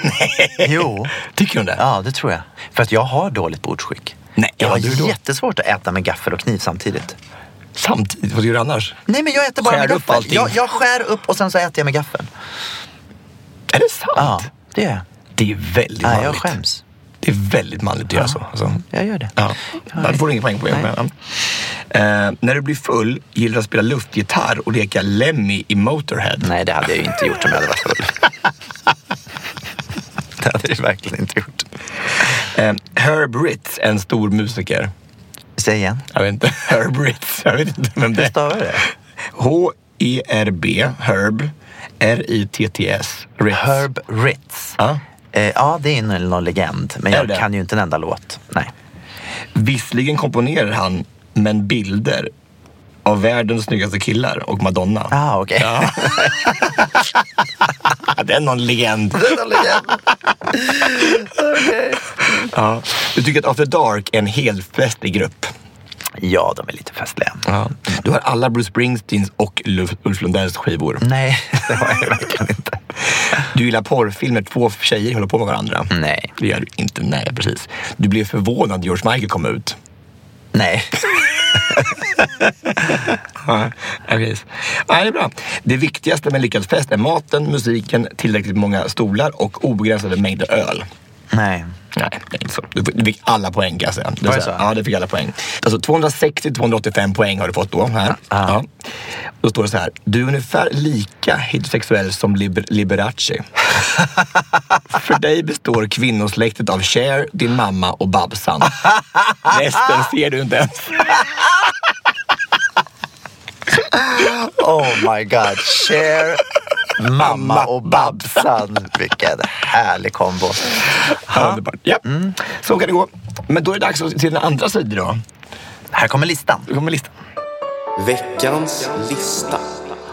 Speaker 1: jo.
Speaker 2: Tycker hon det?
Speaker 1: Ja, det tror jag. För att jag har dåligt bordsskick.
Speaker 2: Nej,
Speaker 1: jag
Speaker 2: ja,
Speaker 1: har jättesvårt att äta med gaffel och kniv samtidigt.
Speaker 2: Samtidigt, vad gör du annars?
Speaker 1: Nej, men jag äter bara
Speaker 2: Skär
Speaker 1: med gaffel. Jag, jag skär upp och sen så äter jag med gaffeln.
Speaker 2: Är det sant?
Speaker 1: Ja. Det gör jag.
Speaker 2: Det är väldigt
Speaker 1: Nej,
Speaker 2: manligt.
Speaker 1: jag skäms.
Speaker 2: Det är väldigt manligt att göra så. Alltså.
Speaker 1: Jag gör det.
Speaker 2: Ja, du får ingen poäng på det. Men, eh, när du blir full gillar du att spela luftgitarr och leka Lemmy i Motorhead.
Speaker 1: Nej, det hade jag ju inte gjort om jag hade varit full. det hade jag verkligen inte gjort.
Speaker 2: Eh, Herb Ritz, en stor musiker.
Speaker 1: Säg igen.
Speaker 2: Jag vet inte. Herb Ritz. Jag vet inte vem det
Speaker 1: Hur
Speaker 2: är.
Speaker 1: stavar du det?
Speaker 2: H-E-R-B, Herb, R-I-T-T-S, Ritz.
Speaker 1: Herb Ritz.
Speaker 2: Ja.
Speaker 1: Eh, ja, det är någon, legend. Men jag kan ju inte en enda låt. Nej.
Speaker 2: Visserligen komponerar han, men bilder av världens snyggaste killar och Madonna.
Speaker 1: Ah, okej.
Speaker 2: Ja. det är någon legend.
Speaker 1: Det är någon legend.
Speaker 2: Ja. Du tycker att After Dark är en helfestlig grupp.
Speaker 1: Ja, de är lite festliga.
Speaker 2: Ja. Du har alla Bruce Springsteens och Ulf Lundells skivor.
Speaker 1: Nej, det har jag verkligen inte.
Speaker 2: Du gillar porrfilmer, två tjejer håller på med varandra.
Speaker 1: Nej.
Speaker 2: Det gör du inte. Nej, precis. Du blev förvånad när George Michael kom ut.
Speaker 1: Nej.
Speaker 2: Ja, precis. Nej, det är bra. Det viktigaste med en lyckad fest är maten, musiken, tillräckligt många stolar och obegränsade mängder öl.
Speaker 1: Nej.
Speaker 2: Nej, det är inte så. Du, du fick alla poäng kan jag säga. Det så? Ja, det fick alla poäng. Alltså 260-285 poäng har du fått då. Här. Ja. Då står det så här. Du är ungefär lika heterosexuell som liber, Liberace. För dig består kvinnosläktet av Cher, din mamma och Babsan. Resten ser du inte ens.
Speaker 1: Oh my god. Cher, mamma och Babsan. Vilken härlig kombo.
Speaker 2: Underbart. Ja. Så kan det gå. Men då är det dags att se den andra sidan då.
Speaker 1: Här kommer listan.
Speaker 2: Då kommer listan.
Speaker 3: Veckans lista.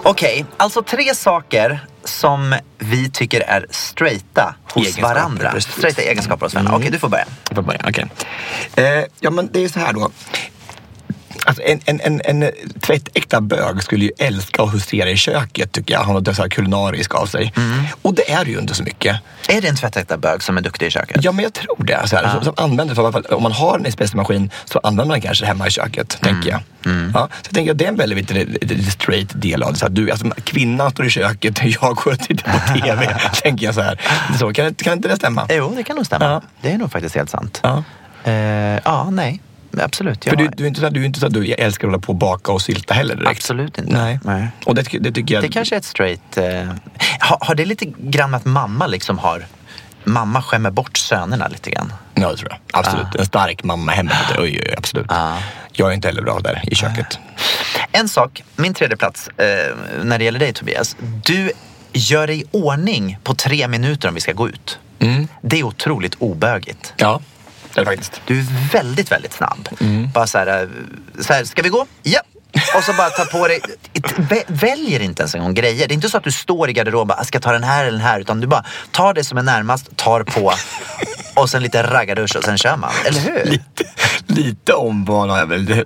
Speaker 1: Okej, alltså tre saker som vi tycker är straighta hos
Speaker 2: Egenskaper,
Speaker 1: varandra.
Speaker 2: precis.
Speaker 1: Straighta egenskaper hos varandra.
Speaker 2: Mm.
Speaker 1: Okej, du får börja.
Speaker 2: Jag får börja, okej. Eh, ja, men det är så här då. Alltså en, en, en, en tvättäkta bög skulle ju älska att husera i köket tycker jag. Han har något så här kulinariskt av sig. Och det är ju inte så mycket.
Speaker 1: Är det en tvättäkta bög som är duktig i köket?
Speaker 2: Ja, men jag tror det. Så här, som, som använder, för om man har en espressomaskin så använder man kanske hemma i köket, tänker jag. Ja, så jag tänker att det är en väldigt lite, straight del av det. Så här, du, alltså, kvinnan står i köket, jag går och tittar på TV. tänker jag så här. Så, kan, kan inte det stämma?
Speaker 1: Jo, det kan nog stämma.
Speaker 2: Ja.
Speaker 1: Det är nog faktiskt helt sant.
Speaker 2: Ja.
Speaker 1: Eh, ja, nej. Absolut.
Speaker 2: För
Speaker 1: jag-
Speaker 2: du, du, är inte så, här- du är inte så att du älskar att hålla på och baka och sylta heller direkt.
Speaker 1: Absolut inte.
Speaker 2: Nej.
Speaker 1: Nej.
Speaker 2: Och det, det tycker jag...
Speaker 1: Det kanske är ett straight... Eh, har, har det lite grann att mamma liksom har... Mamma skämmer bort sönerna lite grann?
Speaker 2: Ja, det tror jag. Absolut. En stark mamma hemma. Oj, oj, oj, absolut.
Speaker 1: Ah.
Speaker 2: Jag är inte heller bra där i köket.
Speaker 1: En sak, min tredje plats eh, när det gäller dig Tobias. Du gör dig i ordning på tre minuter om vi ska gå ut.
Speaker 2: Mm.
Speaker 1: Det är otroligt obögigt.
Speaker 2: Ja, det faktiskt.
Speaker 1: Du är väldigt, väldigt snabb.
Speaker 2: Mm.
Speaker 1: Bara så här, eh, så här, ska vi gå? Ja! Och så bara ta på dig, vä- väljer inte ens en gång grejer. Det är inte så att du står i garderoben och bara, ska jag ta den här eller den här? Utan du bara tar det som är närmast, tar på och sen lite raggardusch och sen kör man. Eller hur?
Speaker 2: Lite, lite omval har jag väl.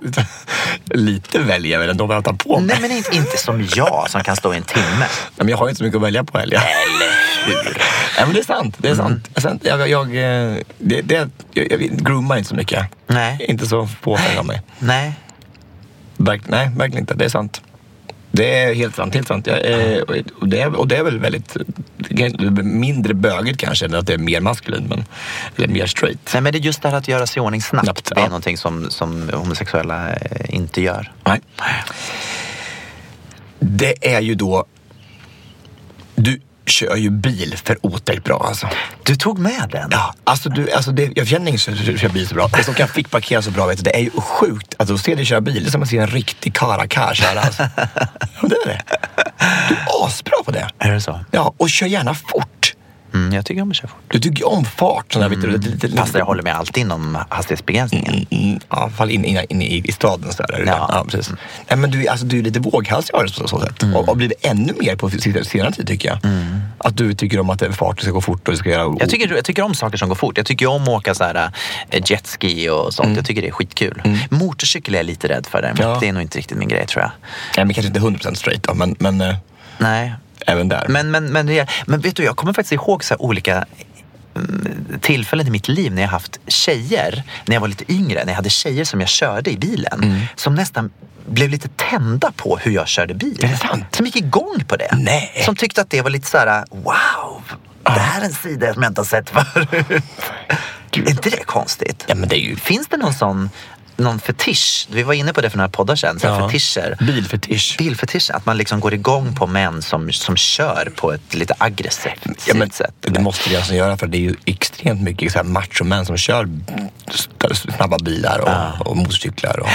Speaker 2: Lite väljer jag väl ändå vad jag tar på mig.
Speaker 1: Nej men inte, inte som jag som kan stå i en timme.
Speaker 2: Nej, men jag har inte så mycket att välja på heller.
Speaker 1: Eller hur?
Speaker 2: Nej, men det är sant. Det är sant. Sen, jag, jag, jag, det, det, jag, jag groomar inte så mycket.
Speaker 1: Nej.
Speaker 2: Inte så påfängd av mig.
Speaker 1: Nej.
Speaker 2: Verk, nej, verkligen inte. Det är sant. Det är helt sant. Helt sant. Jag, eh, och, det är, och det är väl väldigt mindre bögigt kanske än att det är mer maskulint. Men, eller mer straight.
Speaker 1: Nej men det är just det här att göra sig i ordning snabbt.
Speaker 2: Snabbt,
Speaker 1: det är
Speaker 2: ja.
Speaker 1: någonting som, som homosexuella eh, inte gör.
Speaker 2: Nej. Det är ju då... Du kör ju bil för otäckt bra alltså.
Speaker 1: Du tog med den?
Speaker 2: Ja, alltså, du, alltså det, jag känner ingen som kör bil så bra. Det som kan fick parkera så bra, vet du, det är ju sjukt. Alltså, att se dig köra bil, det är som att se en riktig karakar köra. Alltså. Ja, det är det. Du är asbra på det.
Speaker 1: Är det så?
Speaker 2: Ja, och kör gärna fort.
Speaker 1: Mm, jag tycker om att köra fort.
Speaker 2: Du tycker om fart. Sådär, vet du, lite, lite,
Speaker 1: Fast jag håller mig alltid inom hastighetsbegränsningen.
Speaker 2: Mm, mm, ja, fall in, in, in i, i staden. Så där,
Speaker 1: Ja.
Speaker 2: ja. precis. Nej, men du, alltså, du är lite våghalsig av det på så sätt. Och har blivit ännu mer på senare tid tycker jag. Att du tycker om att det är fart, det ska gå fort och det ska göra...
Speaker 1: Jag tycker, jag tycker om saker som går fort. Jag tycker om att åka så här, eh, jetski och sånt. Jag tycker det är skitkul. Motorcykel är jag lite rädd för däremot.
Speaker 2: Ja.
Speaker 1: Det är nog inte riktigt min grej tror jag.
Speaker 2: Nej, men kanske inte 100% straight då, men, men eh,
Speaker 1: Nej.
Speaker 2: Även där.
Speaker 1: Men, men, men, men vet du, jag kommer faktiskt ihåg så olika mm, tillfällen i mitt liv när jag haft tjejer, när jag var lite yngre, när jag hade tjejer som jag körde i bilen,
Speaker 2: Mm.
Speaker 1: som nästan blev lite tända på hur jag körde bil.
Speaker 2: Är det sant?
Speaker 1: Som gick igång på det.
Speaker 2: Nej.
Speaker 1: Som tyckte att det var lite så här: wow, Det här är en sida som jag inte har sett förut. Är inte det konstigt?
Speaker 2: Ja, men det är ju...
Speaker 1: Finns det någon sån någon fetisch? Vi var inne på det för några poddar sedan. Så
Speaker 2: Ja.
Speaker 1: fetischer.
Speaker 2: Bilfetisch.
Speaker 1: Bilfetisch, att man liksom går igång på män som, som kör på ett lite aggressivt
Speaker 2: Ja, men,
Speaker 1: sätt.
Speaker 2: det måste vi alltså göra för det är ju extremt mycket så här machomän som kör snabba bilar och, och motorcyklar och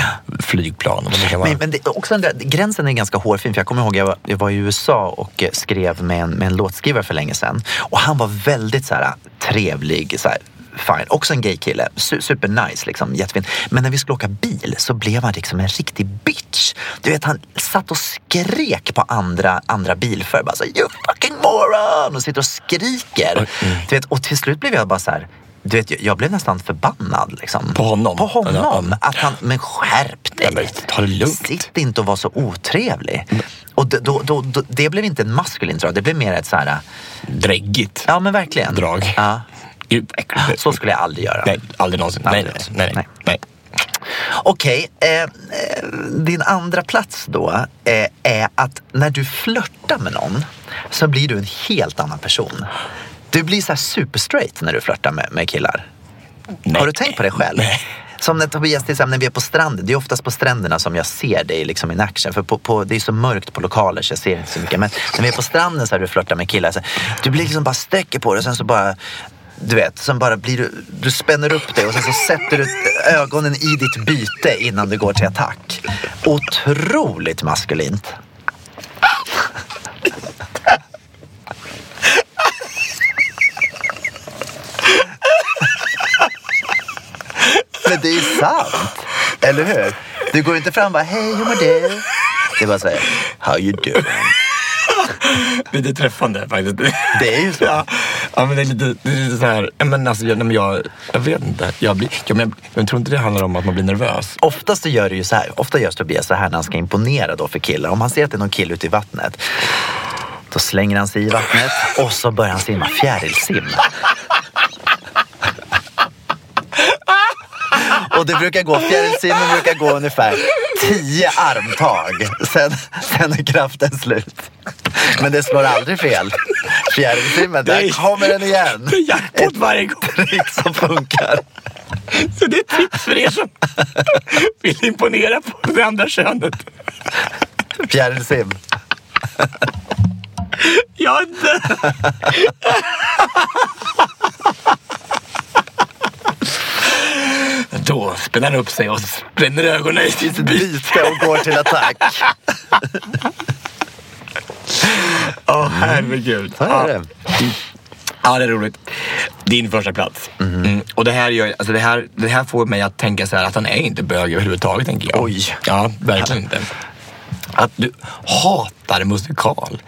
Speaker 2: flygplan. Och det kan vara.
Speaker 1: Men, men det, också den där, gränsen är ganska hårfin. För jag kommer ihåg jag var, jag var i USA och eh, skrev med en, med en låtskrivare för länge sedan. Och han var väldigt så här, trevlig. Så här, Fine. Också en gay kille. Su- Super nice, liksom. jättefin. Men när vi skulle åka bil så blev han liksom en riktig bitch. Du vet, han satt och skrek på andra, andra bilförare. Bara så här, you fucking moron! Och sitter och skriker. Du vet, och till slut blev jag bara så här, du vet, jag- blev nästan förbannad. Liksom.
Speaker 2: På honom?
Speaker 1: På honom. Att han, men skärp dig.
Speaker 2: Ja, men ta det lugnt.
Speaker 1: Sitt inte och var så otrevlig. Och då, då, då, då, det blev inte en maskulin drag, det blev mer ett så här,
Speaker 2: Dräggigt
Speaker 1: ja men verkligen.
Speaker 2: drag.
Speaker 1: Ja.
Speaker 2: Gud, äckligt.
Speaker 1: Så skulle jag aldrig göra.
Speaker 2: Nej, aldrig någonsin.
Speaker 1: Aldrig
Speaker 2: nej,
Speaker 1: någonsin.
Speaker 2: nej, nej,
Speaker 1: Nej.
Speaker 2: nej.
Speaker 1: Okej, eh, eh, din andra plats då eh, är att när du flörtar med någon så blir du en helt annan person. Du blir så här super straight när du flörtar med, med killar.
Speaker 2: Nej.
Speaker 1: Har du tänkt på det själv?
Speaker 2: Nej.
Speaker 1: Som när Tobias, till exempel när vi är på stranden. Det är oftast på stränderna som jag ser dig liksom in action. För på, på, det är så mörkt på lokaler så jag ser inte så mycket. Men när vi är på stranden så här, du flörtar med killar. Så, du blir liksom bara sträcker på dig och sen så bara du vet, sen bara blir du, du spänner upp dig och sen så sätter du ögonen i ditt byte innan du går till attack. Otroligt maskulint. Men det är ju sant. Eller hur? Du går inte fram och bara, hej hur mår du? Det är bara såhär, how you doing?
Speaker 2: Lite träffande faktiskt.
Speaker 1: Det är ju så.
Speaker 2: Ja, ja men det är lite, det är lite så här, men alltså, jag, nej, men jag, jag vet inte. Jag, blir, ja, men jag, jag tror inte det handlar om att man blir nervös.
Speaker 1: Oftast gör det ju så här, ofta gör Tobias så här när han ska imponera då för killar. Om han ser att det är någon kille ute i vattnet, då slänger han sig i vattnet och så börjar han simma fjärilsim. Och det brukar gå, fjärilsimmen brukar gå ungefär tio armtag. Sen, sen är kraften slut. Men det slår aldrig fel. Fjärilsimmen, där kommer den igen.
Speaker 2: Det är jackpot varje gång.
Speaker 1: trick som funkar.
Speaker 2: Så det är ett tips för er som vill imponera på det andra könet.
Speaker 1: Fjärilsim.
Speaker 2: Jag inte. Då spänner han upp sig och spänner ögonen i sitt byte.
Speaker 1: och går till attack.
Speaker 2: Åh herregud.
Speaker 1: Så är det.
Speaker 2: Ja, det är roligt. Din första plats. Mm. Och det här, gör, alltså det, här, det här får mig att tänka så här att han är inte bög överhuvudtaget, tänker jag.
Speaker 1: Oj.
Speaker 2: Ja, verkligen inte. Att du hatar musikal.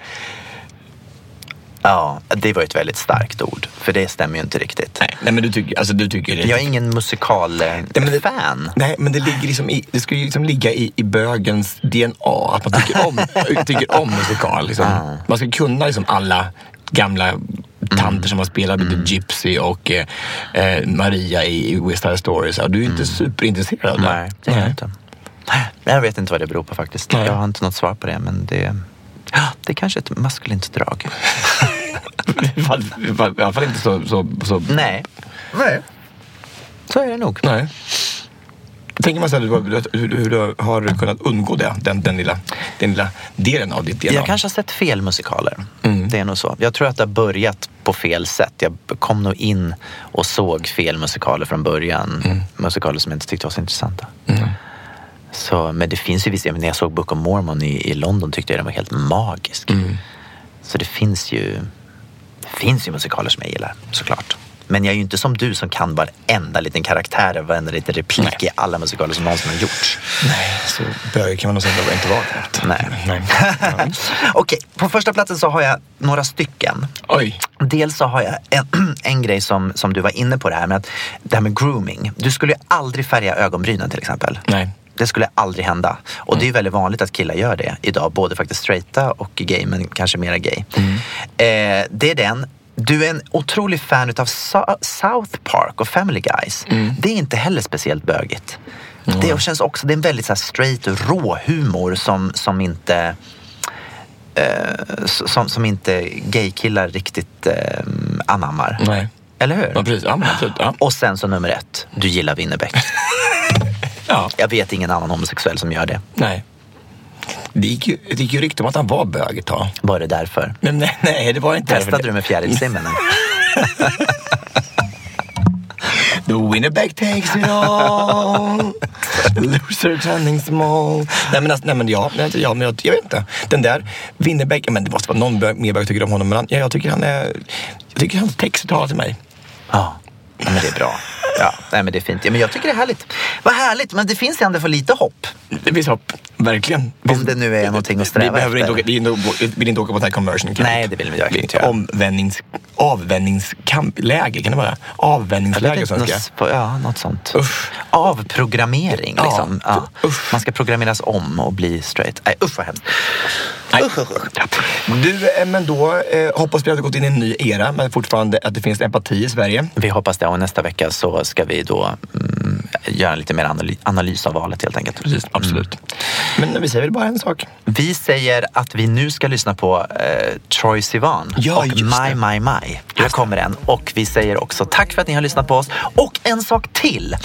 Speaker 1: Ja, det var ett väldigt starkt ord. För det stämmer ju inte riktigt.
Speaker 2: Nej, nej men du tycker, alltså, du tycker det.
Speaker 1: Jag är ingen musikalfan.
Speaker 2: det, Nej, men det ligger liksom i, det ska ju liksom ligga i, i bögens DNA. Att man tycker om, tycker om musikal. Liksom. Man ska kunna liksom alla gamla tanter som har spelat mm. Gypsy och eh, eh, Maria i, West Side Story. Så du är inte superintresserad av det.
Speaker 1: Nej, det är jag inte. Jag vet inte vad det beror på faktiskt.
Speaker 2: Nej.
Speaker 1: Jag har inte något svar på det. Men det, det är kanske ett maskulint drag.
Speaker 2: I alla fall- inte så... så, så
Speaker 1: Nej. Nej. Så är det nog.
Speaker 2: nej. Tänker man så här, hur, hur, hur du har kunnat undgå det? Den, den, lilla, den lilla delen av ditt DNA.
Speaker 1: Jag kanske har sett fel musikaler.
Speaker 2: Mm.
Speaker 1: Det är nog så. Jag tror att det har börjat på fel sätt. Jag kom nog in och såg fel musikaler från början.
Speaker 2: Mm.
Speaker 1: Musikaler som jag inte tyckte var så intressanta. Så, men det finns ju vissa, när jag såg Book of Mormon i, i London tyckte jag den var helt magisk.
Speaker 2: Mm.
Speaker 1: Så det finns ju, finns ju musikaler som jag gillar, såklart. Men jag är ju inte som du som kan varenda liten karaktär, varenda liten replik i alla musikaler som någonsin har gjorts.
Speaker 2: Nej, så bög kan man nog säga att inte vara knappt.
Speaker 1: Nej.
Speaker 2: Nej.
Speaker 1: Okej, på första platsen så har jag några stycken.
Speaker 2: Oj.
Speaker 1: Dels så har jag en, en grej som, som du var inne på det här med, att, det här med grooming. Du skulle ju aldrig färga ögonbrynen till exempel.
Speaker 2: Nej.
Speaker 1: Det skulle aldrig hända. Och det är väldigt vanligt att killar gör det idag. Både faktiskt straighta och gay, men kanske mera gay. Eh, det är den. Du är en otrolig fan utav South Park och Family Guys. Det är inte heller speciellt bögigt. Det känns också, det är en väldigt så straight rå humor som, som inte eh, som, som inte gaykillar riktigt eh, anammar.
Speaker 2: Nej.
Speaker 1: Eller hur?
Speaker 2: Ja, precis. Ja, absolut. Ja.
Speaker 1: Och sen så nummer ett, du gillar Winnerbäck.
Speaker 2: Ja.
Speaker 1: Jag vet ingen annan homosexuell som gör det.
Speaker 2: Nej. Det gick ju, det gick ju rykte om att han var bög ett tag.
Speaker 1: Var det därför?
Speaker 2: Men nej, nej det var inte
Speaker 1: Testade
Speaker 2: därför.
Speaker 1: du med fjärilsimmen?
Speaker 2: The winnerback takes it all. The loser turning small. Nej men, alltså, nej, men ja, nej, ja men jag, jag vet inte. Den där Winnerbäck, men det måste vara någon bög, mer bög tycker om honom. Men han, ja, jag tycker han är, jag tycker hans texter talar till mig.
Speaker 1: Ja, men det är bra. Ja, nej, men det är fint. Ja, men jag tycker det är härligt. Vad härligt, men det finns ändå för lite hopp.
Speaker 2: Det finns hopp, verkligen.
Speaker 1: Om det nu är någonting att sträva
Speaker 2: vi behöver
Speaker 1: efter.
Speaker 2: Inte åka, vi vill inte- åka på den här conversion camp.
Speaker 1: Nej, det vill vi verkligen inte göra.
Speaker 2: Omvändnings, avvändningsläger, kan det vara? Avvändningsläger på svenska.
Speaker 1: Något, ja, något sånt.
Speaker 2: Usch.
Speaker 1: Avprogrammering
Speaker 2: Ja,
Speaker 1: liksom. Ja. Man ska programmeras om och bli straight. Nej, usch vad hemskt.
Speaker 2: Nej.
Speaker 1: Usch, usch, usch.
Speaker 2: Du, eh, men då eh, hoppas vi att det gått in i en ny era, men fortfarande att det finns empati i Sverige.
Speaker 1: Vi hoppas det och nästa vecka så ska vi då mm, göra lite mer analy- analys av valet helt enkelt.
Speaker 2: Precis, absolut. Men vi säger väl bara en sak.
Speaker 1: Vi säger att vi nu ska lyssna på eh, Troy Sivan
Speaker 2: Ja,
Speaker 1: och My. My My. Här kommer den. Och vi säger också tack för att ni har lyssnat på oss. Och en sak till.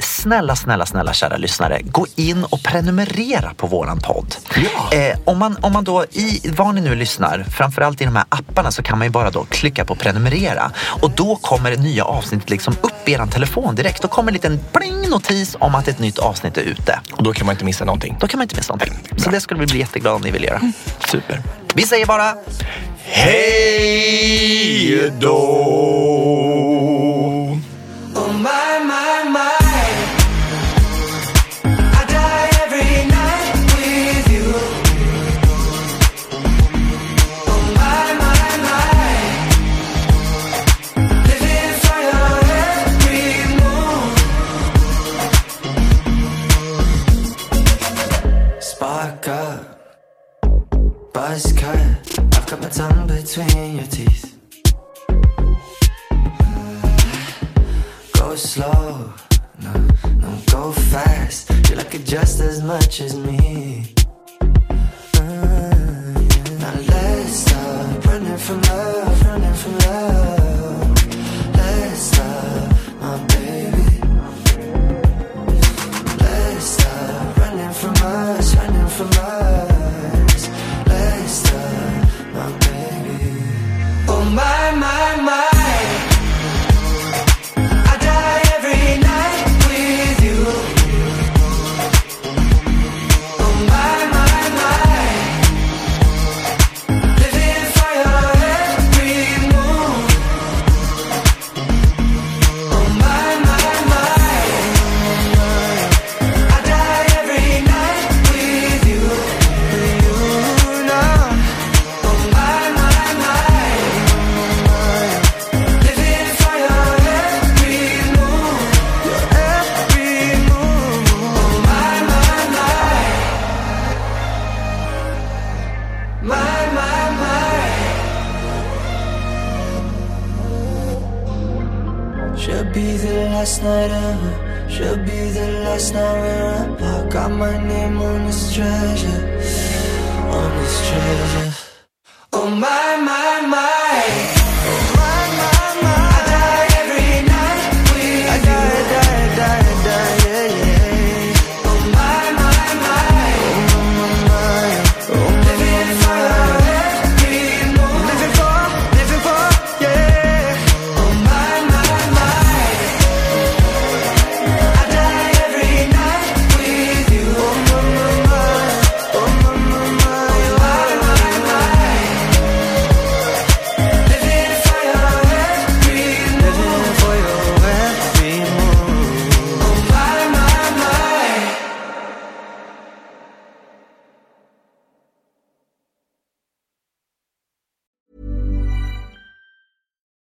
Speaker 1: Snälla, snälla, snälla kära lyssnare. Gå in och prenumerera på våran podd.
Speaker 2: Ja.
Speaker 1: Eh, om, man, om man då, i var ni nu lyssnar, framförallt i de här apparna så kan man ju bara då klicka på prenumerera. Och då kommer det nya avsnittet liksom upp i er telefon direkt. Då kommer en liten pling notis om att ett nytt avsnitt är ute.
Speaker 2: Och då kan man inte missa någonting.
Speaker 1: Då kan man inte missa någonting. Så det skulle vi bli jätteglada om ni vill göra.
Speaker 2: Super.
Speaker 1: Vi säger bara
Speaker 2: Hej då!
Speaker 3: Oh my, my, buzz cut. I've got my tongue between your teeth. Go slow, no, no, go fast. You like it just as much as me.